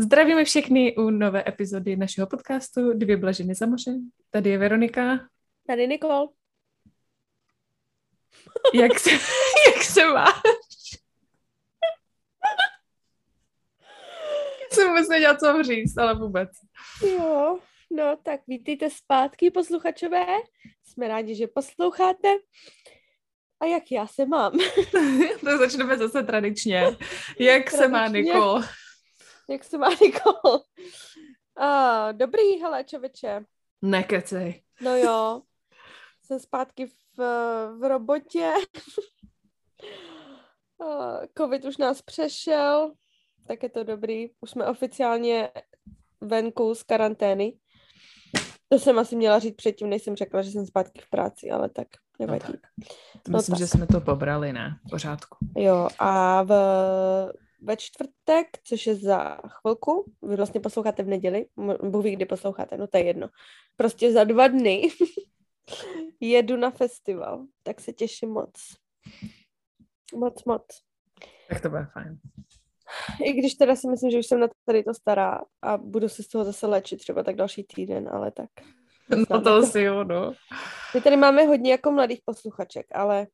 Zdravíme všechny u nové epizody našeho podcastu Dvě blaženy za mořem. Tady je Veronika. Tady Nikol. Jak se, jak se máš? jsem vůbec nedělal, co mám říct, ale vůbec. Jo, no tak vítejte zpátky, posluchačové. Jsme rádi, že posloucháte. A jak já se mám? to začneme zase tradičně. Jak tradičně. se má Nikol? Jak se má Nikol? Uh, dobrý, hele, čověče. Nekecej. No jo, jsem zpátky v, v robotě. uh, Covid už nás přešel, tak je to dobrý. Už jsme oficiálně venku z karantény. To jsem asi měla říct předtím, než jsem řekla, že jsem zpátky v práci, ale tak nevadí. No tak. No Myslím, tak. že jsme to pobrali, ne? V pořádku. Jo, a v, ve čtvrtek, což je za chvilku, vy vlastně posloucháte v neděli, Bůh ví, kdy posloucháte, no to je jedno. Prostě za dva dny jedu na festival, tak se těším moc. Moc, moc. Tak to bude fajn. I když teda si myslím, že už jsem na tady to stará a budu se z toho zase léčit třeba tak další týden, ale tak. No to asi jo, no. My tady máme hodně jako mladých posluchaček, ale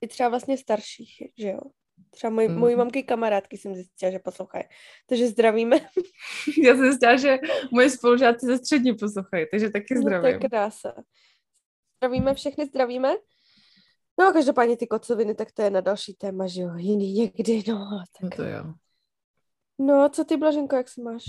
i třeba vlastně starších, že jo? Třeba můj, mm. můj mamky kamarádky jsem zjistila, že poslouchají. Takže zdravíme. Já jsem zjistila, že moje spolužáci ze střední poslouchají, takže taky zdravím. No to je krása. Zdravíme, všechny zdravíme. No a každopádně ty kocoviny, tak to je na další téma, že jo, jiný někdy, no. Tak. No to jo. No, co ty, Blaženko, jak se máš?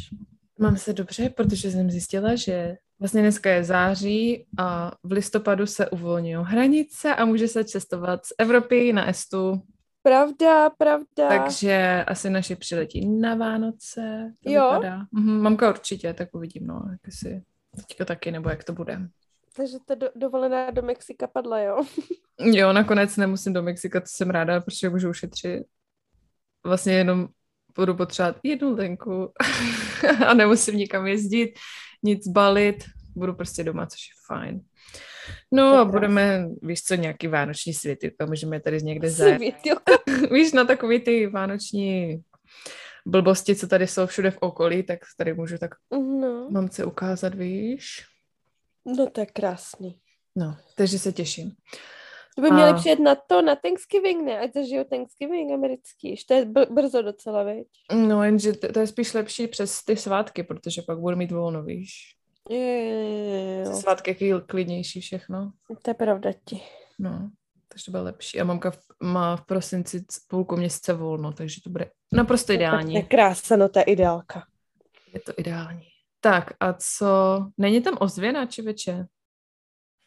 Mám se dobře, protože jsem zjistila, že vlastně dneska je září a v listopadu se uvolňují hranice a může se cestovat z Evropy na Estu. Pravda, pravda. Takže asi naši přiletí na Vánoce. To jo. Vypadá. Mhm, mamka určitě, tak uvidím, no, jak si teďka taky, nebo jak to bude. Takže ta do, dovolená do Mexika padla, jo? jo, nakonec nemusím do Mexika, to jsem ráda, protože můžu ušetřit. Vlastně jenom budu potřebovat jednu lenku a nemusím nikam jezdit, nic balit, budu prostě doma, což je fajn. No a budeme, víš co, nějaký vánoční světýlka, můžeme tady někde zajet. víš, na takový ty vánoční blbosti, co tady jsou všude v okolí, tak tady můžu tak no. mamce ukázat, víš. No to je krásný. No, takže se těším. To by měli a... přijet na to, na Thanksgiving, ne? Ať zažijou Thanksgiving americký. Ještě je br- brzo docela, veď? No, jenže to, to je spíš lepší přes ty svátky, protože pak budu mít volno, víš? Jo, jo, jo. Svátky je klidnější všechno. To je pravda ti. No, takže to bude lepší. A mamka v, má v prosinci půlku měsíce volno, takže to bude naprosto ideální. To je krása, no to je ideálka. Je to ideální. Tak a co? Není tam ozvěna, či večer?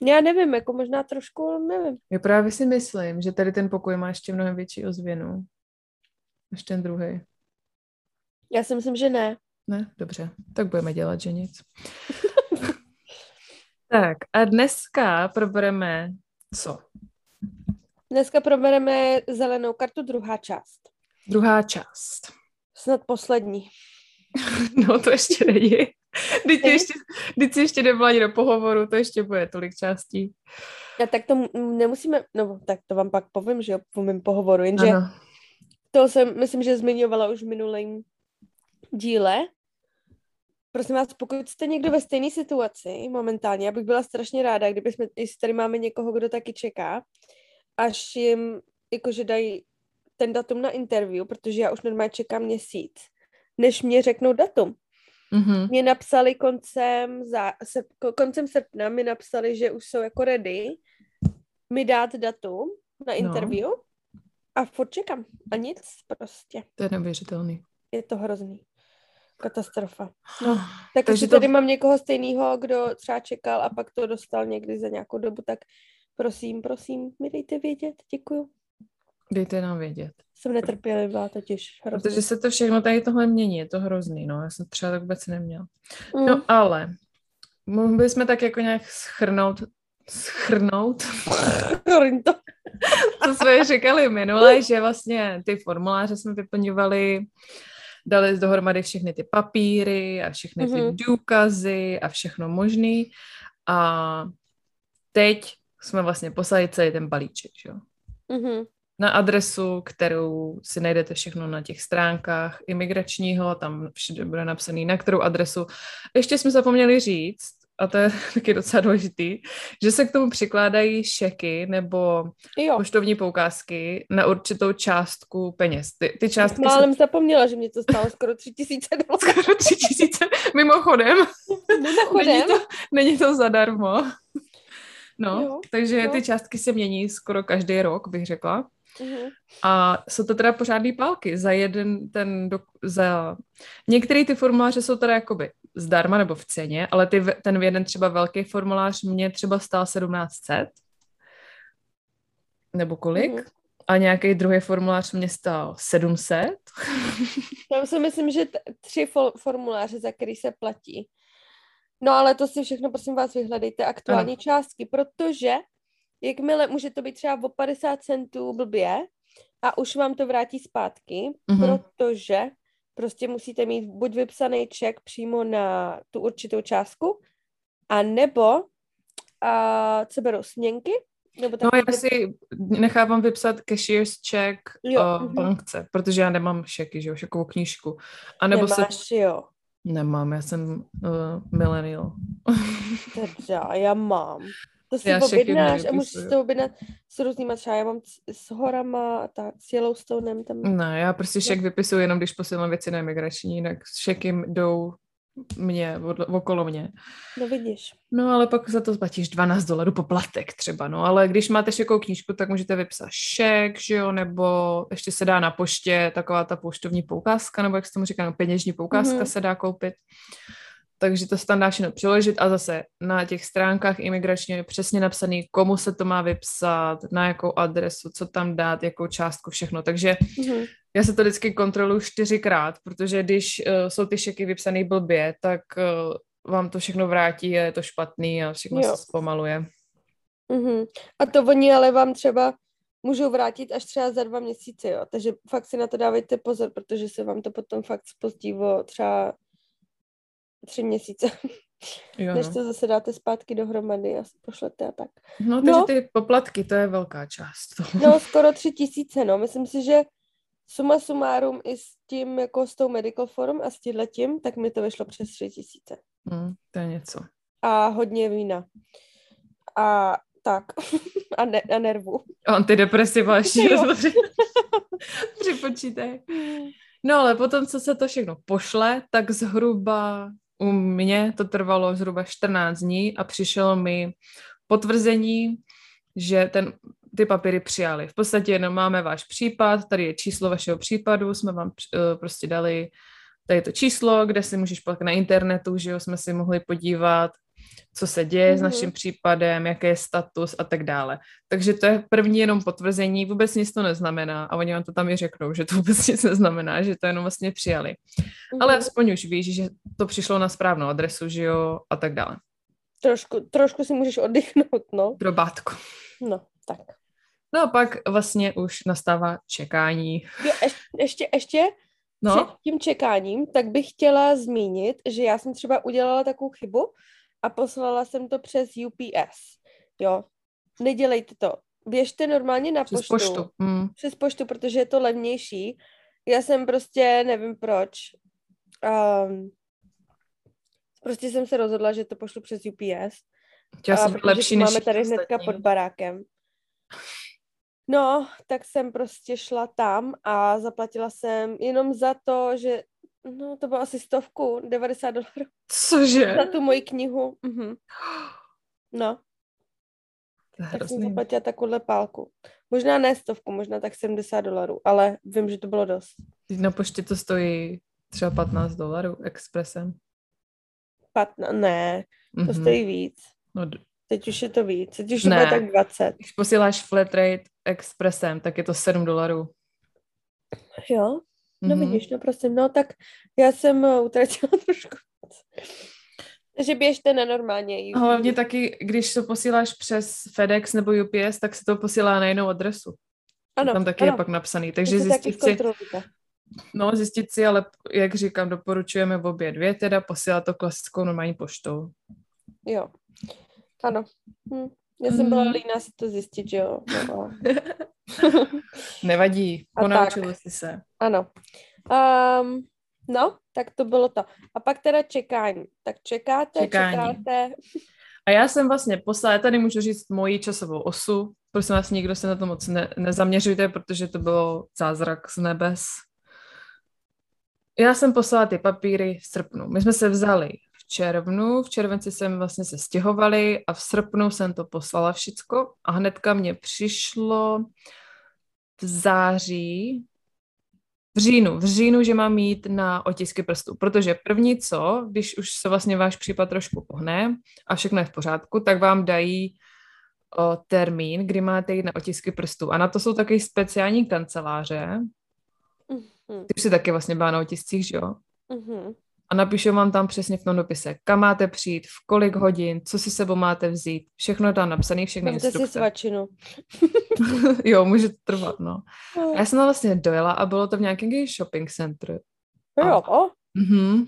Já nevím, jako možná trošku, nevím. Já právě si myslím, že tady ten pokoj má ještě mnohem větší ozvěnu než ten druhý. Já si myslím, že ne. Ne, dobře, tak budeme dělat, že nic. tak a dneska probereme co? Dneska probereme zelenou kartu, druhá část. Druhá část. Snad poslední. no to ještě není. Teď ještě, teď ještě nebyla ani do pohovoru, to ještě bude tolik částí. A tak to nemusíme, no tak to vám pak povím, že jo, po mém pohovoru, jenže ano. to jsem, myslím, že zmiňovala už v minulém díle. Prosím vás, pokud jste někdo ve stejné situaci momentálně, já bych byla strašně ráda, kdyby jsme, jestli tady máme někoho, kdo taky čeká, až jim jakože dají ten datum na interview, protože já už normálně čekám měsíc, než mě řeknou datum. Mm-hmm. Mě napsali koncem, za, se, koncem srpna, mi napsali, že už jsou jako ready mi dát datum na no. interview no. a furt čekám. A nic prostě. To je neuvěřitelný. Je to hrozný. Katastrofa. No, tak Takže to... tady mám někoho stejného, kdo třeba čekal a pak to dostal někdy za nějakou dobu, tak prosím, prosím, mi dejte vědět. Děkuju. Dejte nám vědět. Jsem netrpělivá totiž. Hrozný. Protože se to všechno tady tohle mění, je to hrozný, no. Já jsem třeba tak vůbec neměla. Mm. No ale, mohli bychom tak jako nějak schrnout, schrnout, to. co jsme říkali minule, že vlastně ty formuláře jsme vyplňovali, dali dohromady všechny ty papíry a všechny ty mm-hmm. důkazy a všechno možný. A teď jsme vlastně poslali celý ten balíček, jo. Mm-hmm. na adresu, kterou si najdete všechno na těch stránkách imigračního, tam všude bude napsaný, na kterou adresu. Ještě jsme zapomněli říct, a to je taky docela důležitý, že se k tomu přikládají šeky nebo jo. poštovní poukázky na určitou částku peněz. Ty, ty částky Málem se... zapomněla, že mě to stálo skoro tři tisíce dolarů. Skoro tři tisíce, mimochodem. Mimochodem. Není to, není to zadarmo. No, jo, takže jo. ty částky se mění skoro každý rok, bych řekla. Uh-huh. A jsou to teda pořádný pálky za jeden ten, do, za... Některé ty formuláře jsou teda jakoby zdarma nebo v ceně, ale ty, ten jeden třeba velký formulář mě třeba stál 1700 nebo kolik? Uh-huh. A nějaký druhý formulář mě stál 700. Já si myslím, že t- tři fo- formuláře, za který se platí. No ale to si všechno, prosím vás, vyhledejte aktuální ano. částky, protože jakmile může to být třeba o 50 centů blbě a už vám to vrátí zpátky, mm-hmm. protože prostě musíte mít buď vypsaný ček přímo na tu určitou částku, a nebo a co berou, směnky? Nebo no já si nechávám vypsat cashier's check jo, uh, mm-hmm. bankce, protože já nemám šeky, že jo, šekovou knížku. A nebo Nemáš, se... jo. Nemám, já jsem uh, millennial. Dobře, já mám. To si já objednáš a můžeš to objednat s různýma třeba, já mám s horama a tak, s Yellowstonem tam. Ne, já prostě šek vypisuju jenom, když posílám věci na imigrační, jinak šeky jdou mě, okolo mě. No vidíš. No ale pak za to zaplatíš 12 dolarů poplatek třeba, no ale když máte šekou knížku, tak můžete vypsat šek, že jo, nebo ještě se dá na poště taková ta poštovní poukázka, nebo jak se tomu říká, no, peněžní poukázka mm-hmm. se dá koupit takže to se tam dá všechno přiložit a zase na těch stránkách imigračně je přesně napsaný, komu se to má vypsat, na jakou adresu, co tam dát, jakou částku, všechno. Takže mm-hmm. já se to vždycky kontroluji čtyřikrát, protože když uh, jsou ty šeky vypsané blbě, tak uh, vám to všechno vrátí a je to špatný a všechno jo. se zpomaluje. Mm-hmm. A to oni ale vám třeba můžou vrátit až třeba za dva měsíce, jo. Takže fakt si na to dávejte pozor, protože se vám to potom fakt spozdí o třeba tři měsíce. Jo, než no. to zase dáte zpátky dohromady a pošlete a tak. No, takže no, ty poplatky, to je velká část. no, skoro tři tisíce, no. Myslím si, že suma sumárum i s tím, jako s tou medical forum a s tím, tak mi to vyšlo přes tři tisíce. Hmm, to je něco. A hodně vína. A tak. a, ne, a nervu. Antidepresiva ještě připočítaj. No ale potom, co se to všechno pošle, tak zhruba u mě to trvalo zhruba 14 dní a přišlo mi potvrzení, že ten, ty papíry přijali. V podstatě jenom máme váš případ, tady je číslo vašeho případu, jsme vám uh, prostě dali tady to číslo, kde si můžeš pak na internetu, že jo, jsme si mohli podívat, co se děje mm-hmm. s mhm. naším případem, jaký je status a tak dále. Takže to je první jenom potvrzení, vůbec nic to neznamená a oni vám to tam i řeknou, že to vůbec nic neznamená, že to jenom vlastně přijali. Mm-hmm. Ale aspoň už víš, že to přišlo na správnou adresu, že jo, a tak dále. Trošku, trošku si můžeš oddychnout, no. Drobátko. No, tak. No a pak vlastně už nastává čekání. Jo, ještě, ještě, ještě no? před tím čekáním, tak bych chtěla zmínit, že já jsem třeba udělala takovou chybu, a poslala jsem to přes UPS. Jo, nedělejte to. Běžte normálně na přes poštu. poštu. Mm. Přes poštu, protože je to levnější. Já jsem prostě, nevím proč, um, prostě jsem se rozhodla, že to pošlu přes UPS. Já jsem lepší než máme tady hnedka pod barákem. No, tak jsem prostě šla tam a zaplatila jsem jenom za to, že No, to bylo asi stovku, 90 dolarů. Cože? Za tu moji knihu. Mhm. No. Je tak jsem zaplatila takovouhle pálku. Možná ne stovku, možná tak 70 dolarů, ale vím, že to bylo dost. Na poště to stojí třeba 15 dolarů expresem. Patna, ne, to mm-hmm. stojí víc. No, Teď už je to víc, teď už to bude tak 20. Když posíláš flat rate expresem, tak je to 7 dolarů. Jo? No mm-hmm. vidíš, no prosím, no tak já jsem uh, utratila trošku. Takže běžte na normálně. Hlavně taky, když to posíláš přes FedEx nebo UPS, tak se to posílá na jinou adresu. Ano, Tam taky ano. je pak napsaný. Takže zjistit si, no, zjistit si, ale jak říkám, doporučujeme v obě dvě, teda posílat to klasickou normální poštou. Jo, ano. Hm. Já jsem byla líná si to zjistit, že jo. No. Nevadí, ponaučili jsi se. Ano. Um, no, tak to bylo to. A pak teda čekání. Tak čekáte, čekání. čekáte. A já jsem vlastně poslala, já tady můžu říct moji časovou osu. Prosím vás, nikdo se na to moc ne, nezaměřujte, protože to bylo zázrak z nebes. Já jsem poslala ty papíry v srpnu. My jsme se vzali červnu, v červenci jsem vlastně se stěhovali a v srpnu jsem to poslala všicko a hnedka mě přišlo v září, v říjnu, v říjnu, že mám mít na otisky prstů, protože první co, když už se vlastně váš případ trošku pohne a všechno je v pořádku, tak vám dají o, termín, kdy máte jít na otisky prstů. A na to jsou taky speciální kanceláře. Mm-hmm. Ty už si taky vlastně byla na otiscích, že jo? Mm-hmm a napíšu vám tam přesně v tom dopise, kam máte přijít, v kolik hodin, co si sebou máte vzít. Všechno tam napsané, všechny Máte instrukce. si svačinu. jo, může to trvat, no. A já jsem tam vlastně dojela a bylo to v nějakém shopping center. Jo, a... Mhm.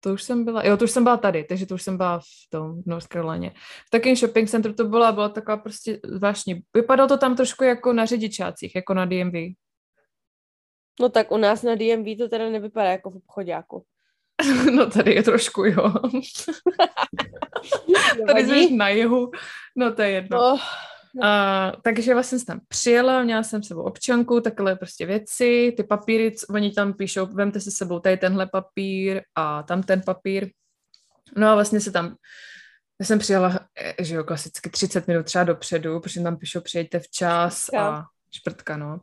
To už jsem byla, jo, to už jsem byla tady, takže to už jsem byla v tom v North Carolině. V takém shopping centru to byla, byla taková prostě zvláštní. Vypadalo to tam trošku jako na řidičácích, jako na DMV. No tak u nás na DMV to teda nevypadá jako v obchodáku. No tady je trošku, jo. tady jsi na jihu, no to je jedno. Oh. A, takže vlastně jsem tam přijela, měla jsem sebou občanku, takhle prostě věci, ty papíry, oni tam píšou, vemte si sebou tady tenhle papír a tam ten papír. No a vlastně se tam, já jsem přijela, eh, že jo, klasicky 30 minut třeba dopředu, protože tam píšou, přijďte včas a šprtka, no.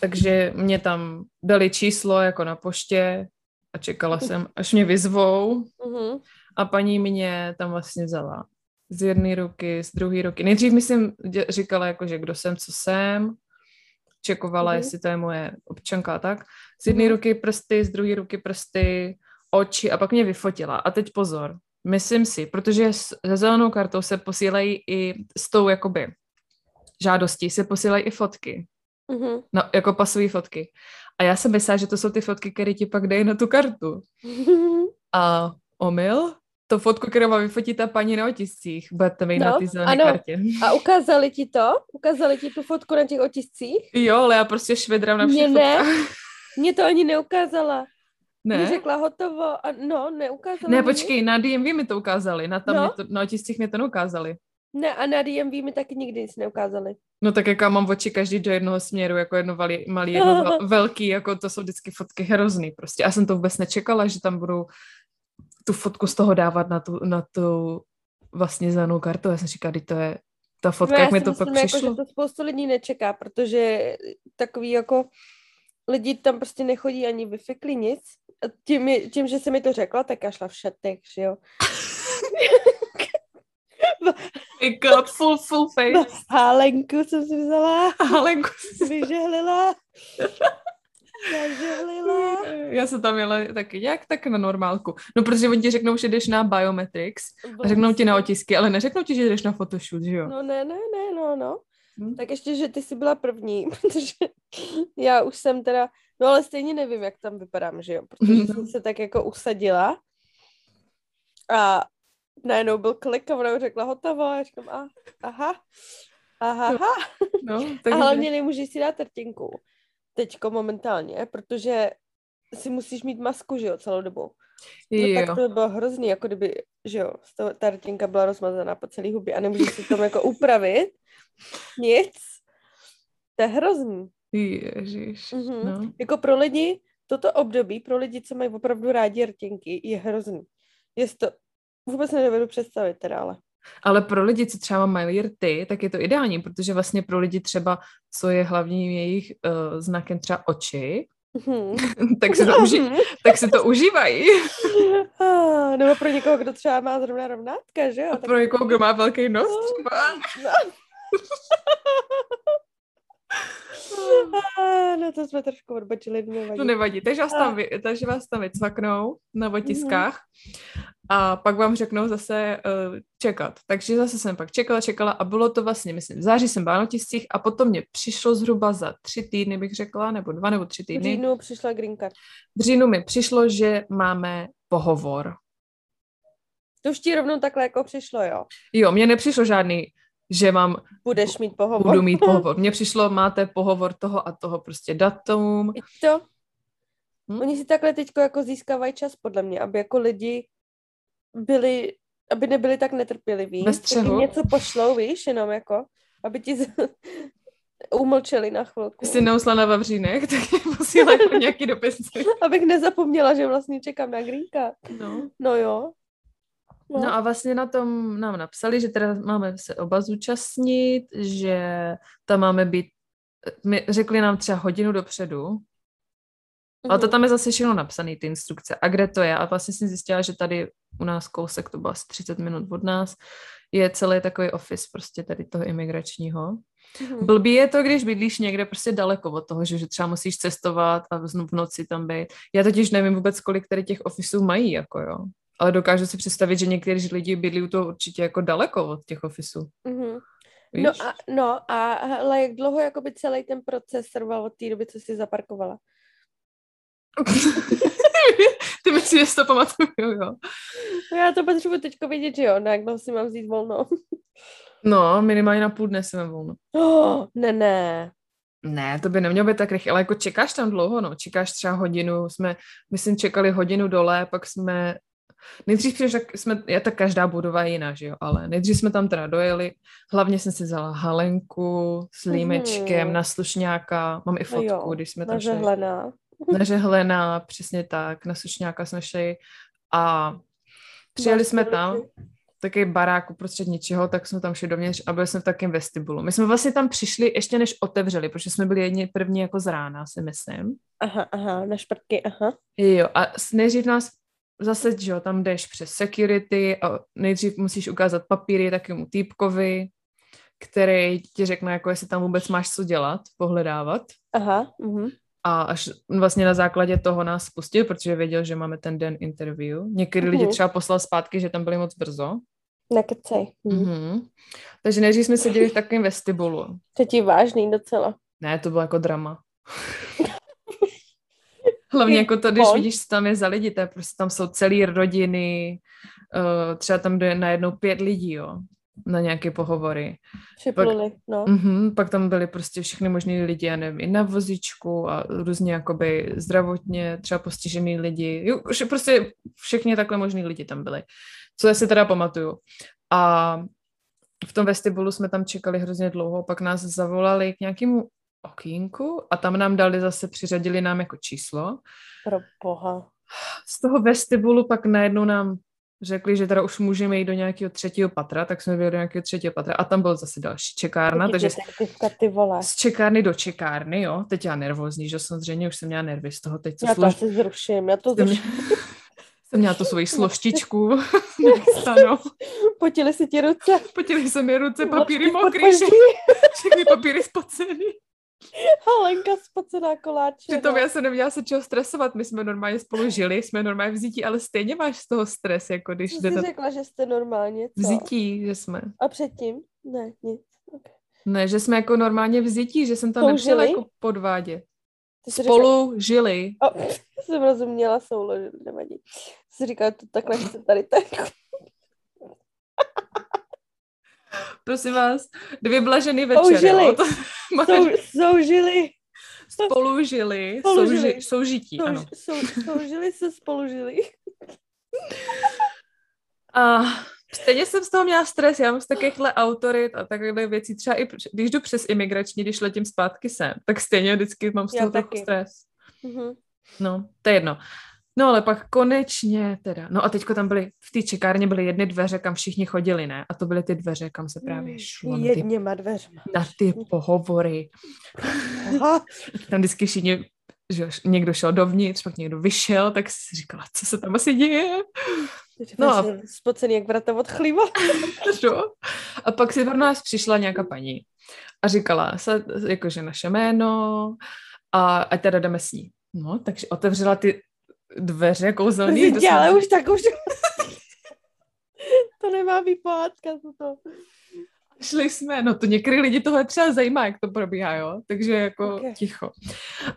Takže mě tam dali číslo jako na poště a čekala jsem, až mě vyzvou uh-huh. a paní mě tam vlastně vzala z jedné ruky, z druhé ruky. Nejdřív myslím, říkala jako, že kdo jsem, co jsem, čekovala, uh-huh. jestli to je moje občanka a tak. Z jedné uh-huh. ruky prsty, z druhé ruky prsty, oči a pak mě vyfotila. A teď pozor, myslím si, protože se zelenou kartou se posílají i s tou jakoby žádosti se posílají i fotky. Mm-hmm. No, jako pasové fotky. A já jsem myslela, že to jsou ty fotky, které ti pak dají na tu kartu. A omyl, to fotku, kterou má vyfotit ta paní na otiscích, budete mít no, na ty zelené kartě. A ukázali ti to? Ukázali ti tu fotku na těch otiscích? Jo, ale já prostě švedrám na všech Mě ne, mě to ani neukázala. Ne? Mě řekla hotovo a no, neukázala Ne, počkej, na DMV mi to ukázali, na, tam no? to, na otiscích mi to neukázali. Ne, a na DMV mi taky nikdy nic neukázali. No tak jako mám oči každý do jednoho směru, jako jedno malý, malý jedno velký, jako to jsou vždycky fotky hrozný prostě. Já jsem to vůbec nečekala, že tam budou tu fotku z toho dávat na tu, na tu vlastně zelenou kartu. Já jsem říkala, to je ta fotka, no, jak mi to myslím, pak jako, přišlo. Jako, že to spoustu lidí nečeká, protože takový jako lidi tam prostě nechodí ani vyfikli nic. A tím, tím, že se mi to řekla, tak já šla v šatech, že jo. Make-up, full, full face. Hálenku jsem si vzala. Hálenku jsem si vyžehlila. Zažehlila. Já jsem tam jela taky nějak tak na normálku. No, protože oni ti řeknou, že jdeš na biometrics a řeknou ti na otisky, ale neřeknou ti, že jdeš na photoshoot, že jo? No ne, ne, ne, no, no. Hmm. Tak ještě, že ty jsi byla první, protože já už jsem teda, no ale stejně nevím, jak tam vypadám, že jo, protože hmm. jsem se tak jako usadila a najednou byl klik a ona řekla hotovo a já říkám, a, aha, aha, aha. No, takže... A hlavně nemůžeš si dát rtinku teďko momentálně, protože si musíš mít masku, že jo, celou dobu. No, tak to by bylo hrozný, jako kdyby, že jo, ta rtinka byla rozmazaná po celý hubě a nemůžeš si tam jako upravit nic. To je hrozný. Ježiš, mm-hmm. no. Jako pro lidi, toto období, pro lidi, co mají opravdu rádi rtinky, je hrozný. Je to Vůbec nedovedu představit teda, ale. Ale pro lidi, co třeba mají rty, tak je to ideální, protože vlastně pro lidi třeba, co je hlavním jejich uh, znakem třeba oči, mm. tak, si to uži- mhm. tak si to užívají. Nebo pro někoho, kdo třeba má zrovna rovnátka, že jo? A tak... pro někoho, kdo má velký nos no, třeba. No. no to jsme trošku odbočili, nevadí. To nevadí, takže vás tam, vy, takže vás tam vycvaknou na otiskách a pak vám řeknou zase uh, čekat. Takže zase jsem pak čekala, čekala a bylo to vlastně, myslím, v září jsem byla na otiscích a potom mě přišlo zhruba za tři týdny, bych řekla, nebo dva nebo tři týdny. V říjnu přišla green card. V říjnu mi přišlo, že máme pohovor. To už ti rovnou takhle jako přišlo, jo? Jo, mně nepřišlo žádný, že mám... Budeš mít pohovor. Budu mít pohovor. Mně přišlo, máte pohovor toho a toho prostě datum. I to. Hm? Oni si takhle teďko jako získávají čas, podle mě, aby jako lidi byli, aby nebyli tak netrpěliví. Bez střehu. něco pošlou, víš, jenom jako, aby ti z... umlčeli na chvilku. Jsi neusla na Vavřínech, tak posílej jako nějaký dopis. Abych nezapomněla, že vlastně čekám na greenka. No. no jo. No. no a vlastně na tom nám napsali, že teda máme se oba zúčastnit, že tam máme být, my řekli nám třeba hodinu dopředu, Mm-hmm. Ale to mhm. tam je zase všechno napsané, ty instrukce. A kde to je? A vlastně jsem zjistila, že tady u nás kousek, to bylo asi 30 minut od nás, je celý takový office prostě tady toho imigračního. Mm-hmm. Blbý je to, když bydlíš někde prostě daleko od toho, že, že třeba musíš cestovat a v noci tam být. Já totiž nevím vůbec, kolik tady těch ofisů mají, jako jo. Ale dokážu si představit, že někteří lidi bydlí u toho určitě jako daleko od těch ofisů. Mm-hmm. No a, no a ale jak dlouho jakoby celý ten proces trval od té doby, co jsi zaparkovala? Ty myslíš, že si to pamatuju, jo? No já to potřebuji teďko vidět, že jo, na jak si mám vzít volno. no, minimálně na půl dne si mám volno. Oh, ne, ne. Ne, to by nemělo být tak rychle, ale jako čekáš tam dlouho, no, čekáš třeba hodinu, jsme, myslím, čekali hodinu dole, pak jsme, nejdřív přišli, tak jsme, je tak každá budova je jiná, že jo, ale nejdřív jsme tam teda dojeli, hlavně jsem si vzala halenku s límečkem mm. na slušňáka, mám i fotku, jo, když jsme tam šli nežehlená, přesně tak, na sušňáka jsme šli a přijeli jsme tam, taky barák uprostřed ničeho, tak jsme tam šli dovnitř a byli jsme v takém vestibulu. My jsme vlastně tam přišli ještě než otevřeli, protože jsme byli jedni první jako z rána, si myslím. Aha, aha, na šprtky, aha. Jo, a nejdřív nás zase, že jo, tam jdeš přes security a nejdřív musíš ukázat papíry takému týpkovi, který ti řekne, jako jestli tam vůbec máš co dělat, pohledávat. Aha, uh-huh a až vlastně na základě toho nás spustil, protože věděl, že máme ten den interview. Někdy lidi mhm. třeba poslal zpátky, že tam byli moc brzo. Nekecej. Mm-hmm. Takže nejdřív jsme seděli v takovém vestibulu. To ti vážný docela. Ne, to bylo jako drama. Hlavně jako to, když vidíš, co tam je za lidi, to je prostě tam jsou celé rodiny, uh, třeba tam jde najednou pět lidí, jo na nějaké pohovory. Připluli, pak, no. Uh-huh, pak tam byly prostě všechny možné lidi, já nevím, i na vozičku a různě jakoby zdravotně třeba postižený lidi. Jo, prostě všechny takhle možný lidi tam byli. Co já si teda pamatuju. A v tom vestibulu jsme tam čekali hrozně dlouho, pak nás zavolali k nějakému okýnku a tam nám dali zase, přiřadili nám jako číslo. Pro boha. Z toho vestibulu pak najednou nám řekli, že teda už můžeme jít do nějakého třetího patra, tak jsme byli do nějakého třetího patra a tam byl zase další čekárna, takže ty vole. z čekárny do čekárny, jo, teď já nervózní, že samozřejmě už jsem měla nervy z toho, teď co Já to asi zruším, já to zruším. jsem měla tu svoji složtičku. ano. Potili si ti ruce. Potili se mi ruce, papíry mokrý, všechny papíry spocený. Halenka spocená koláče. Přitom no. já se neměla se čeho stresovat, my jsme normálně spolu žili, jsme normálně v zítí, ale stejně máš z toho stres, jako když... Co jsi řekla, že jste normálně, co? V zítí, že jsme. A předtím? Ne, nic. Okay. Ne, že jsme jako normálně v zítí, že jsem tam nepřijela jako podvádět. Spolu řekla... žili. O, jsem rozuměla, souložili, nevadí. Jsi říkala, to takhle chce tady tak. Prosím vás, dvě blaženy večer. Soužili. Jo? To, Sou, soužili. Spolužili. Spolužili. Souži, soužití, Souž, ano. Sou, soužili se spolužili. A stejně jsem z toho měla stres, já mám z takovýchhle autorit a takové věcí, třeba i když jdu přes imigrační, když letím zpátky sem, tak stejně vždycky mám z toho trochu stres. Mm-hmm. No, to je jedno. No ale pak konečně teda, no a teďko tam byly, v té čekárně byly jedny dveře, kam všichni chodili, ne? A to byly ty dveře, kam se právě hmm, šlo. Jedněma na ty, dveřma. Na ty pohovory. Aha. Tam vždycky všichni, že někdo šel dovnitř, pak někdo vyšel, tak si říkala, co se tam asi děje. No a... Spocený jak vrata od chlíva. no. A pak si pro nás přišla nějaká paní a říkala, jakože naše jméno a ať teda jdeme s ní. No, takže otevřela ty dveře kouzelný. Zítě, ale už tak už... to nemá být pohádka, co to... Šli jsme, no to některý lidi tohle třeba zajímá, jak to probíhá, jo, takže jako okay. ticho.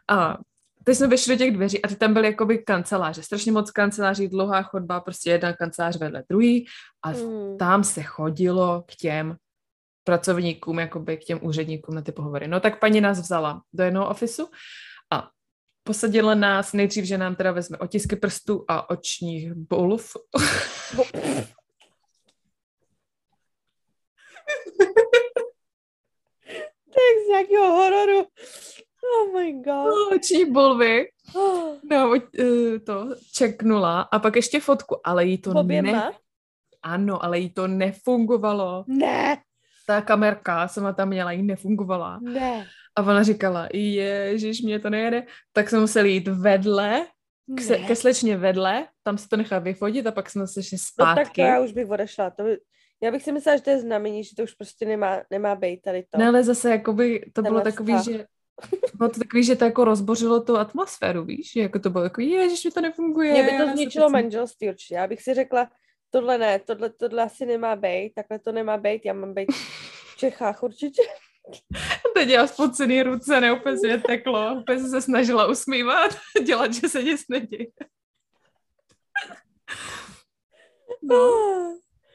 A teď jsme vyšli do těch dveří a ty tam byly jakoby kanceláře, strašně moc kanceláří, dlouhá chodba, prostě jedna kancelář vedle druhý a mm. tam se chodilo k těm pracovníkům, jakoby k těm úředníkům na ty pohovory. No tak paní nás vzala do jednoho ofisu posadila nás nejdřív, že nám teda vezme otisky prstů a očních bolov. tak z nějakého hororu. Oh my god. No, oční bolvy. No, eh, to čeknula a pak ještě fotku, ale jí to Oběma? ne... Ano, ale jí to nefungovalo. Ne. Ta kamerka sama tam měla, jí nefungovala. Ne. A ona říkala, ježiš, mě to nejede. Tak jsme museli jít vedle, k se, ke slečně vedle, tam se to nechá vyfotit a pak jsme se šli zpátky. No tak to já už bych odešla. To by, já bych si myslela, že to je znamení, že to už prostě nemá, nemá být tady to. Ne, ale zase jakoby, to bylo takový, že bylo to takový, že to jako rozbořilo tu atmosféru, víš? Že jako to bylo jako, ježiš, mi to nefunguje. Mě by to zničilo manželství určitě. Já bych si řekla, tohle ne, tohle, tohle asi nemá být, takhle to nemá být, já mám být v Čechách určitě. Teď dělá spocený ruce, ne, úplně se teklo, úplně se snažila usmívat, dělat, že se nic neděje. No.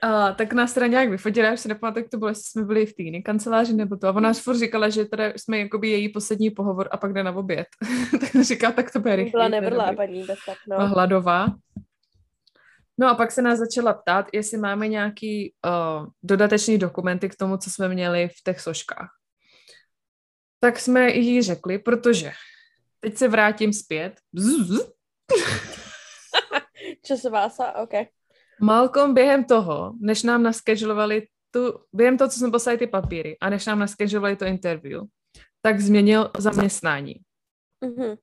A tak nás teda nějak vyfotila, já už si nepamatuju, jak to bylo, jestli jsme byli v týdny kanceláři nebo to. A ona furt říkala, že teda jsme jakoby její poslední pohovor a pak jde na oběd. tak říká, tak to bude rychle. Byla nevrlá paní, tak, no. Hladová. No a pak se nás začala ptát, jestli máme nějaký uh, dodatečný dokumenty k tomu, co jsme měli v těch soškách. Tak jsme jí řekli, protože teď se vrátím zpět. Časová sa, ok. Malcolm během toho, než nám naskežovali tu, během toho, co jsme poslali ty papíry a než nám naskežovali to interview, tak změnil zaměstnání. Mm-hmm.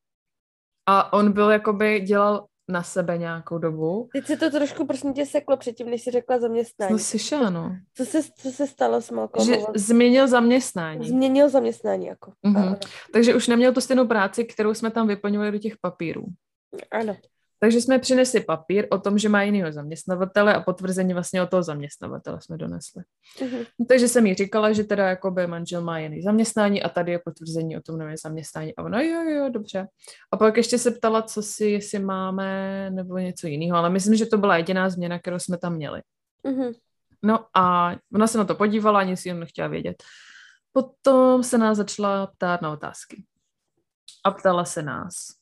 A on byl jakoby, dělal na sebe nějakou dobu. Teď se to trošku prosím tě seklo předtím, než jsi řekla zaměstnání. No slyšela, no. Co se, co se stalo s Malcolmem? Že změnil zaměstnání. Změnil zaměstnání, jako. Mm-hmm. Takže už neměl tu stejnou práci, kterou jsme tam vyplňovali do těch papírů. Ano. Takže jsme přinesli papír o tom, že má jinýho zaměstnavatele a potvrzení vlastně o toho zaměstnavatele jsme donesli. Uh-huh. Takže jsem jí říkala, že teda jakoby manžel má jiný zaměstnání a tady je potvrzení o tom novém zaměstnání. A ona, jo, jo, dobře. A pak ještě se ptala, co si, jestli máme, nebo něco jiného, ale myslím, že to byla jediná změna, kterou jsme tam měli. Uh-huh. No a ona se na to podívala, nic si jen nechtěla vědět. Potom se nás začala ptát na otázky. A ptala se nás,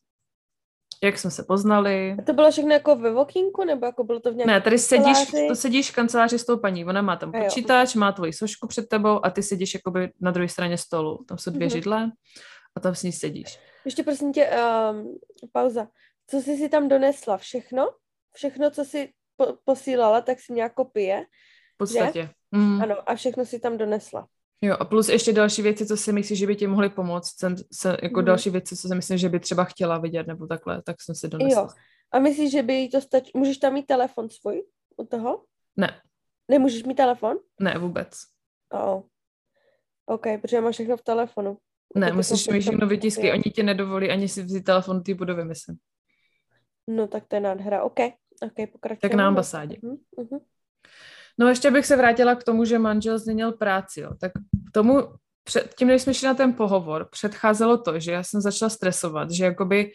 jak jsme se poznali. A to bylo všechno jako ve vokínku, nebo jako bylo to v nějakém Ne, tady sedíš, to sedíš v kanceláři s tou paní, ona má tam počítač, má tvoji sošku před tebou a ty sedíš jakoby na druhé straně stolu. Tam jsou dvě mm-hmm. židle a tam s ní sedíš. Ještě prosím tě, um, pauza. Co jsi si tam donesla? Všechno? Všechno, co jsi po- posílala, tak si nějak kopie? V podstatě. Mm. Ano, a všechno si tam donesla. Jo, a plus ještě další věci, co si myslíš, že by ti mohly pomoct, jsem, se, jako mm. další věci, co si myslím, že by třeba chtěla vidět, nebo takhle, tak jsem si donesla. Jo. A myslíš, že by jí to stačilo? Můžeš tam mít telefon svůj u toho? Ne. Nemůžeš mít telefon? Ne, vůbec. Oh. OK, protože máš všechno v telefonu. Ne, musíš mít všechno vytisky, oni ti nedovolí ani si vzít telefon té budovy, myslím. No tak to je nádhera, OK. OK, pokračujeme. Tak na ambasádě. Uh-huh. uh-huh. No ještě bych se vrátila k tomu, že manžel změnil práci. Jo. Tak k tomu, před, tím, než jsme šli na ten pohovor, předcházelo to, že já jsem začala stresovat, že jakoby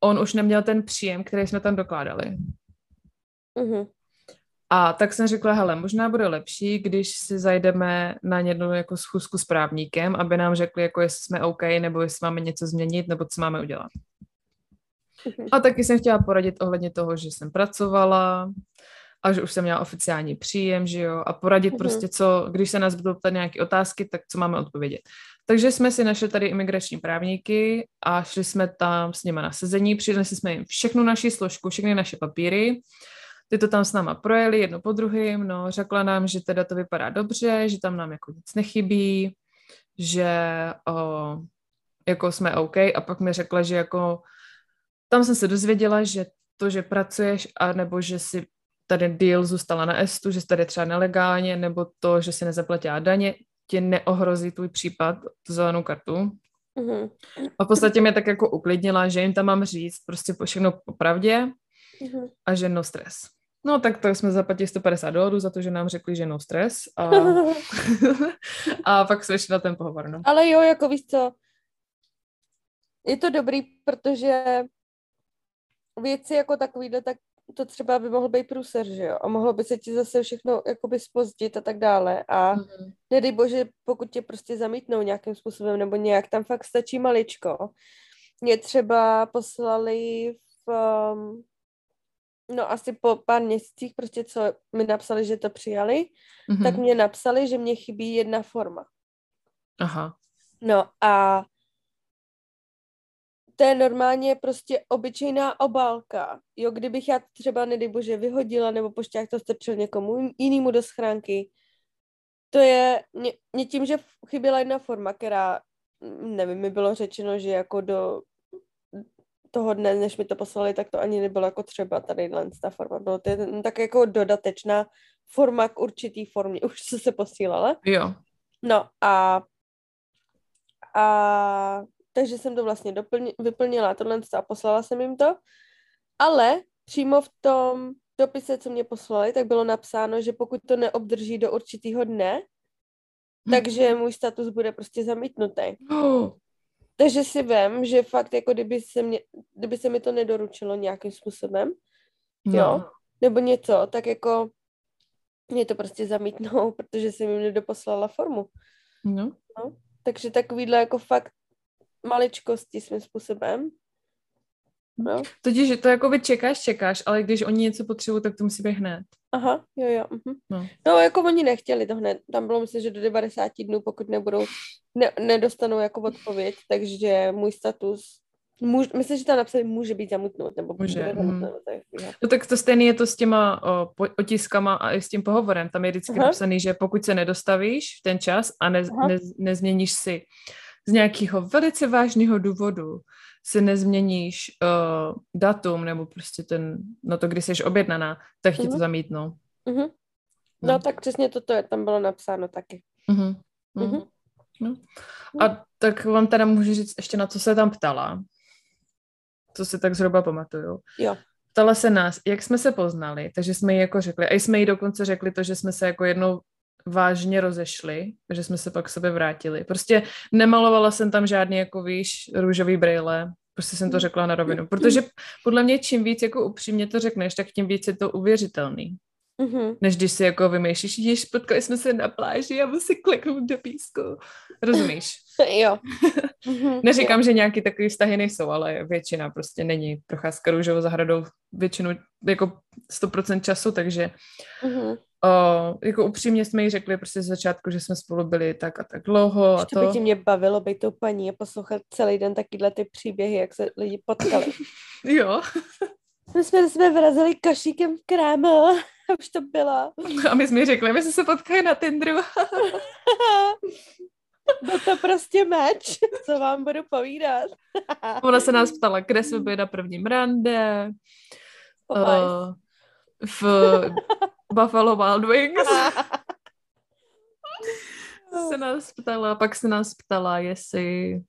on už neměl ten příjem, který jsme tam dokládali. Uh-huh. A tak jsem řekla, hele, možná bude lepší, když si zajdeme na jednu jako schůzku s právníkem, aby nám řekli, jako jestli jsme OK, nebo jestli máme něco změnit, nebo co máme udělat. Uh-huh. A taky jsem chtěla poradit ohledně toho, že jsem pracovala, a že už jsem měla oficiální příjem, že jo, a poradit mm-hmm. prostě, co, když se nás budou ptat nějaké otázky, tak co máme odpovědět. Takže jsme si našli tady imigrační právníky a šli jsme tam s nimi na sezení, přinesli jsme jim všechnu naši složku, všechny naše papíry, ty to tam s náma projeli jedno po druhém, no, řekla nám, že teda to vypadá dobře, že tam nám jako nic nechybí, že o, jako jsme OK a pak mi řekla, že jako tam jsem se dozvěděla, že to, že pracuješ a nebo že si tady deal zůstala na Estu, že tady třeba nelegálně, nebo to, že si nezaplatila daně, ti neohrozí tvůj případ, tu zelenou kartu. Mm-hmm. A v podstatě mě tak jako uklidnila, že jim tam mám říct prostě všechno po pravdě mm-hmm. a že no stres. No tak to jsme zaplatili 150 dolarů za to, že nám řekli, že no stres a, a pak jsme šli na ten pohovor. No. Ale jo, jako víš co, je to dobrý, protože věci jako takovýhle, tak to třeba by mohl být průser, že jo? A mohlo by se ti zase všechno jakoby spozdit a tak dále. A mm-hmm. nedej bože, pokud tě prostě zamítnou nějakým způsobem nebo nějak, tam fakt stačí maličko. Mě třeba poslali v, um, no asi po pár měsících, prostě co mi napsali, že to přijali, mm-hmm. tak mě napsali, že mě chybí jedna forma. Aha. No a to je normálně prostě obyčejná obálka. Jo, kdybych já třeba, nedej bože, vyhodila nebo pošťák to strčil někomu jinému do schránky, to je, mě, mě tím, že chyběla jedna forma, která, mm, nevím, mi bylo řečeno, že jako do toho dne, než mi to poslali, tak to ani nebylo jako třeba tady ta forma. Bylo to je tak jako dodatečná forma k určitý formě, už co se posílala. Jo. No a a takže jsem to vlastně doplni, vyplnila tohle a poslala jsem jim to. Ale přímo v tom dopise, co mě poslali, tak bylo napsáno, že pokud to neobdrží do určitého dne, hmm. takže můj status bude prostě zamítnutý. Oh. Takže si vím, že fakt jako kdyby se, mě, kdyby se mi to nedoručilo nějakým způsobem, no. jo, nebo něco, tak jako mě to prostě zamítnou, protože jsem jim nedoposlala formu. No. no. Takže takovýhle jako fakt maličkosti svým způsobem. No. Totiž to jako by čekáš, čekáš, ale když oni něco potřebují, tak to musí být hned. Aha, jo, jo. Uh-huh. No. no, jako oni nechtěli to hned. Tam bylo myslím, že do 90 dnů, pokud nebudou, ne, nedostanou jako odpověď, takže můj status Můž, myslím, že tam napsali může být zamutnout, nebo může. Bude mm. no tak to stejné je to s těma o, po, otiskama a i s tím pohovorem. Tam je vždycky Aha. napsaný, že pokud se nedostavíš v ten čas a ne, ne, nezměníš si z nějakého velice vážného důvodu si nezměníš uh, datum nebo prostě ten, no to, kdy jsi objednaná, tak ti to mhm. zamítnou. Uh-huh. No. no tak přesně toto je, tam bylo napsáno taky. Uh-huh. Uh-huh. No. A tak vám teda můžu říct ještě na co se tam ptala. Co si tak zhruba pamatuju. Jo. Ptala se nás, jak jsme se poznali, takže jsme jí jako řekli, a jsme jí dokonce řekli to, že jsme se jako jednou vážně rozešli, že jsme se pak k sobě vrátili. Prostě nemalovala jsem tam žádný, jako víš, růžový brýle, prostě jsem to mm. řekla na rovinu, protože podle mě čím víc jako upřímně to řekneš, tak tím víc je to uvěřitelný. Mm-hmm. Než když si jako vymýšlíš, již potkali jsme se na pláži a musí kliknout do písku. Rozumíš? jo. Mm-hmm. Neříkám, jo. že nějaký takový vztahy nejsou, ale většina prostě není procházka růžovou zahradou většinu jako 100% času, takže mm-hmm. O, jako upřímně jsme jí řekli prostě z začátku, že jsme spolu byli tak a tak dlouho. A to by tě mě bavilo být tou paní a poslouchat celý den takyhle ty příběhy, jak se lidi potkali. jo. My jsme, jsme vrazili kašíkem v krámu a už to bylo. A my jsme jí řekli, my jsme se potkali na Tinderu. Byl to prostě meč, co vám budu povídat. Ona se nás ptala, kde jsme byli na prvním rande. Uh, v Buffalo Wild Wings. se nás ptala, pak se nás ptala, jestli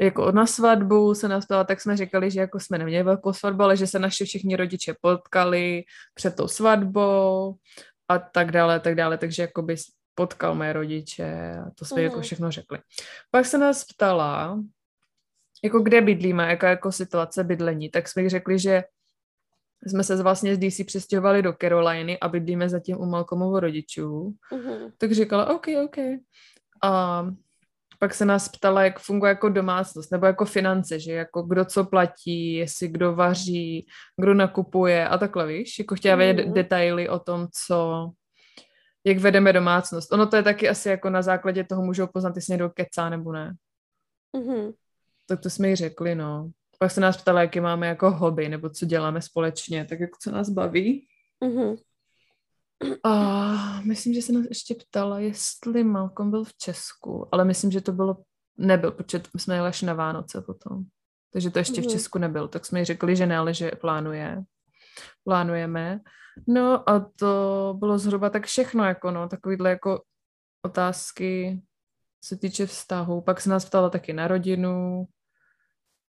jako na svatbu se nás ptala, tak jsme říkali, že jako jsme neměli velkou svatbu, ale že se naši všichni rodiče potkali před tou svatbou a tak dále, tak dále, takže jako by potkal mé rodiče a to jsme mm. jako mhm. všechno řekli. Pak se nás ptala, jako kde bydlíme, jaká jako situace bydlení, tak jsme řekli, že jsme se vlastně z DC přestěhovali do Caroliny a bydlíme zatím u Malcolmovo rodičů. Mm-hmm. Tak říkala, OK, OK. A pak se nás ptala, jak funguje jako domácnost nebo jako finance, že jako kdo co platí, jestli kdo vaří, kdo nakupuje a takhle, víš? Jako chtěla vědět mm. detaily o tom, co, jak vedeme domácnost. Ono to je taky asi jako na základě toho můžou poznat, jestli někdo kecá nebo ne. Mm-hmm. Tak to jsme jí řekli, no. Pak se nás ptala, jaké máme jako hobby, nebo co děláme společně, tak jako co nás baví. Mm-hmm. A myslím, že se nás ještě ptala, jestli Malcolm byl v Česku, ale myslím, že to bylo, nebyl, protože jsme jeli až na Vánoce potom. Takže to ještě mm-hmm. v mhm. Česku nebyl. Tak jsme jí řekli, že ne, ale že plánuje. Plánujeme. No a to bylo zhruba tak všechno, jako no, takovýhle jako otázky se týče vztahu. Pak se nás ptala taky na rodinu,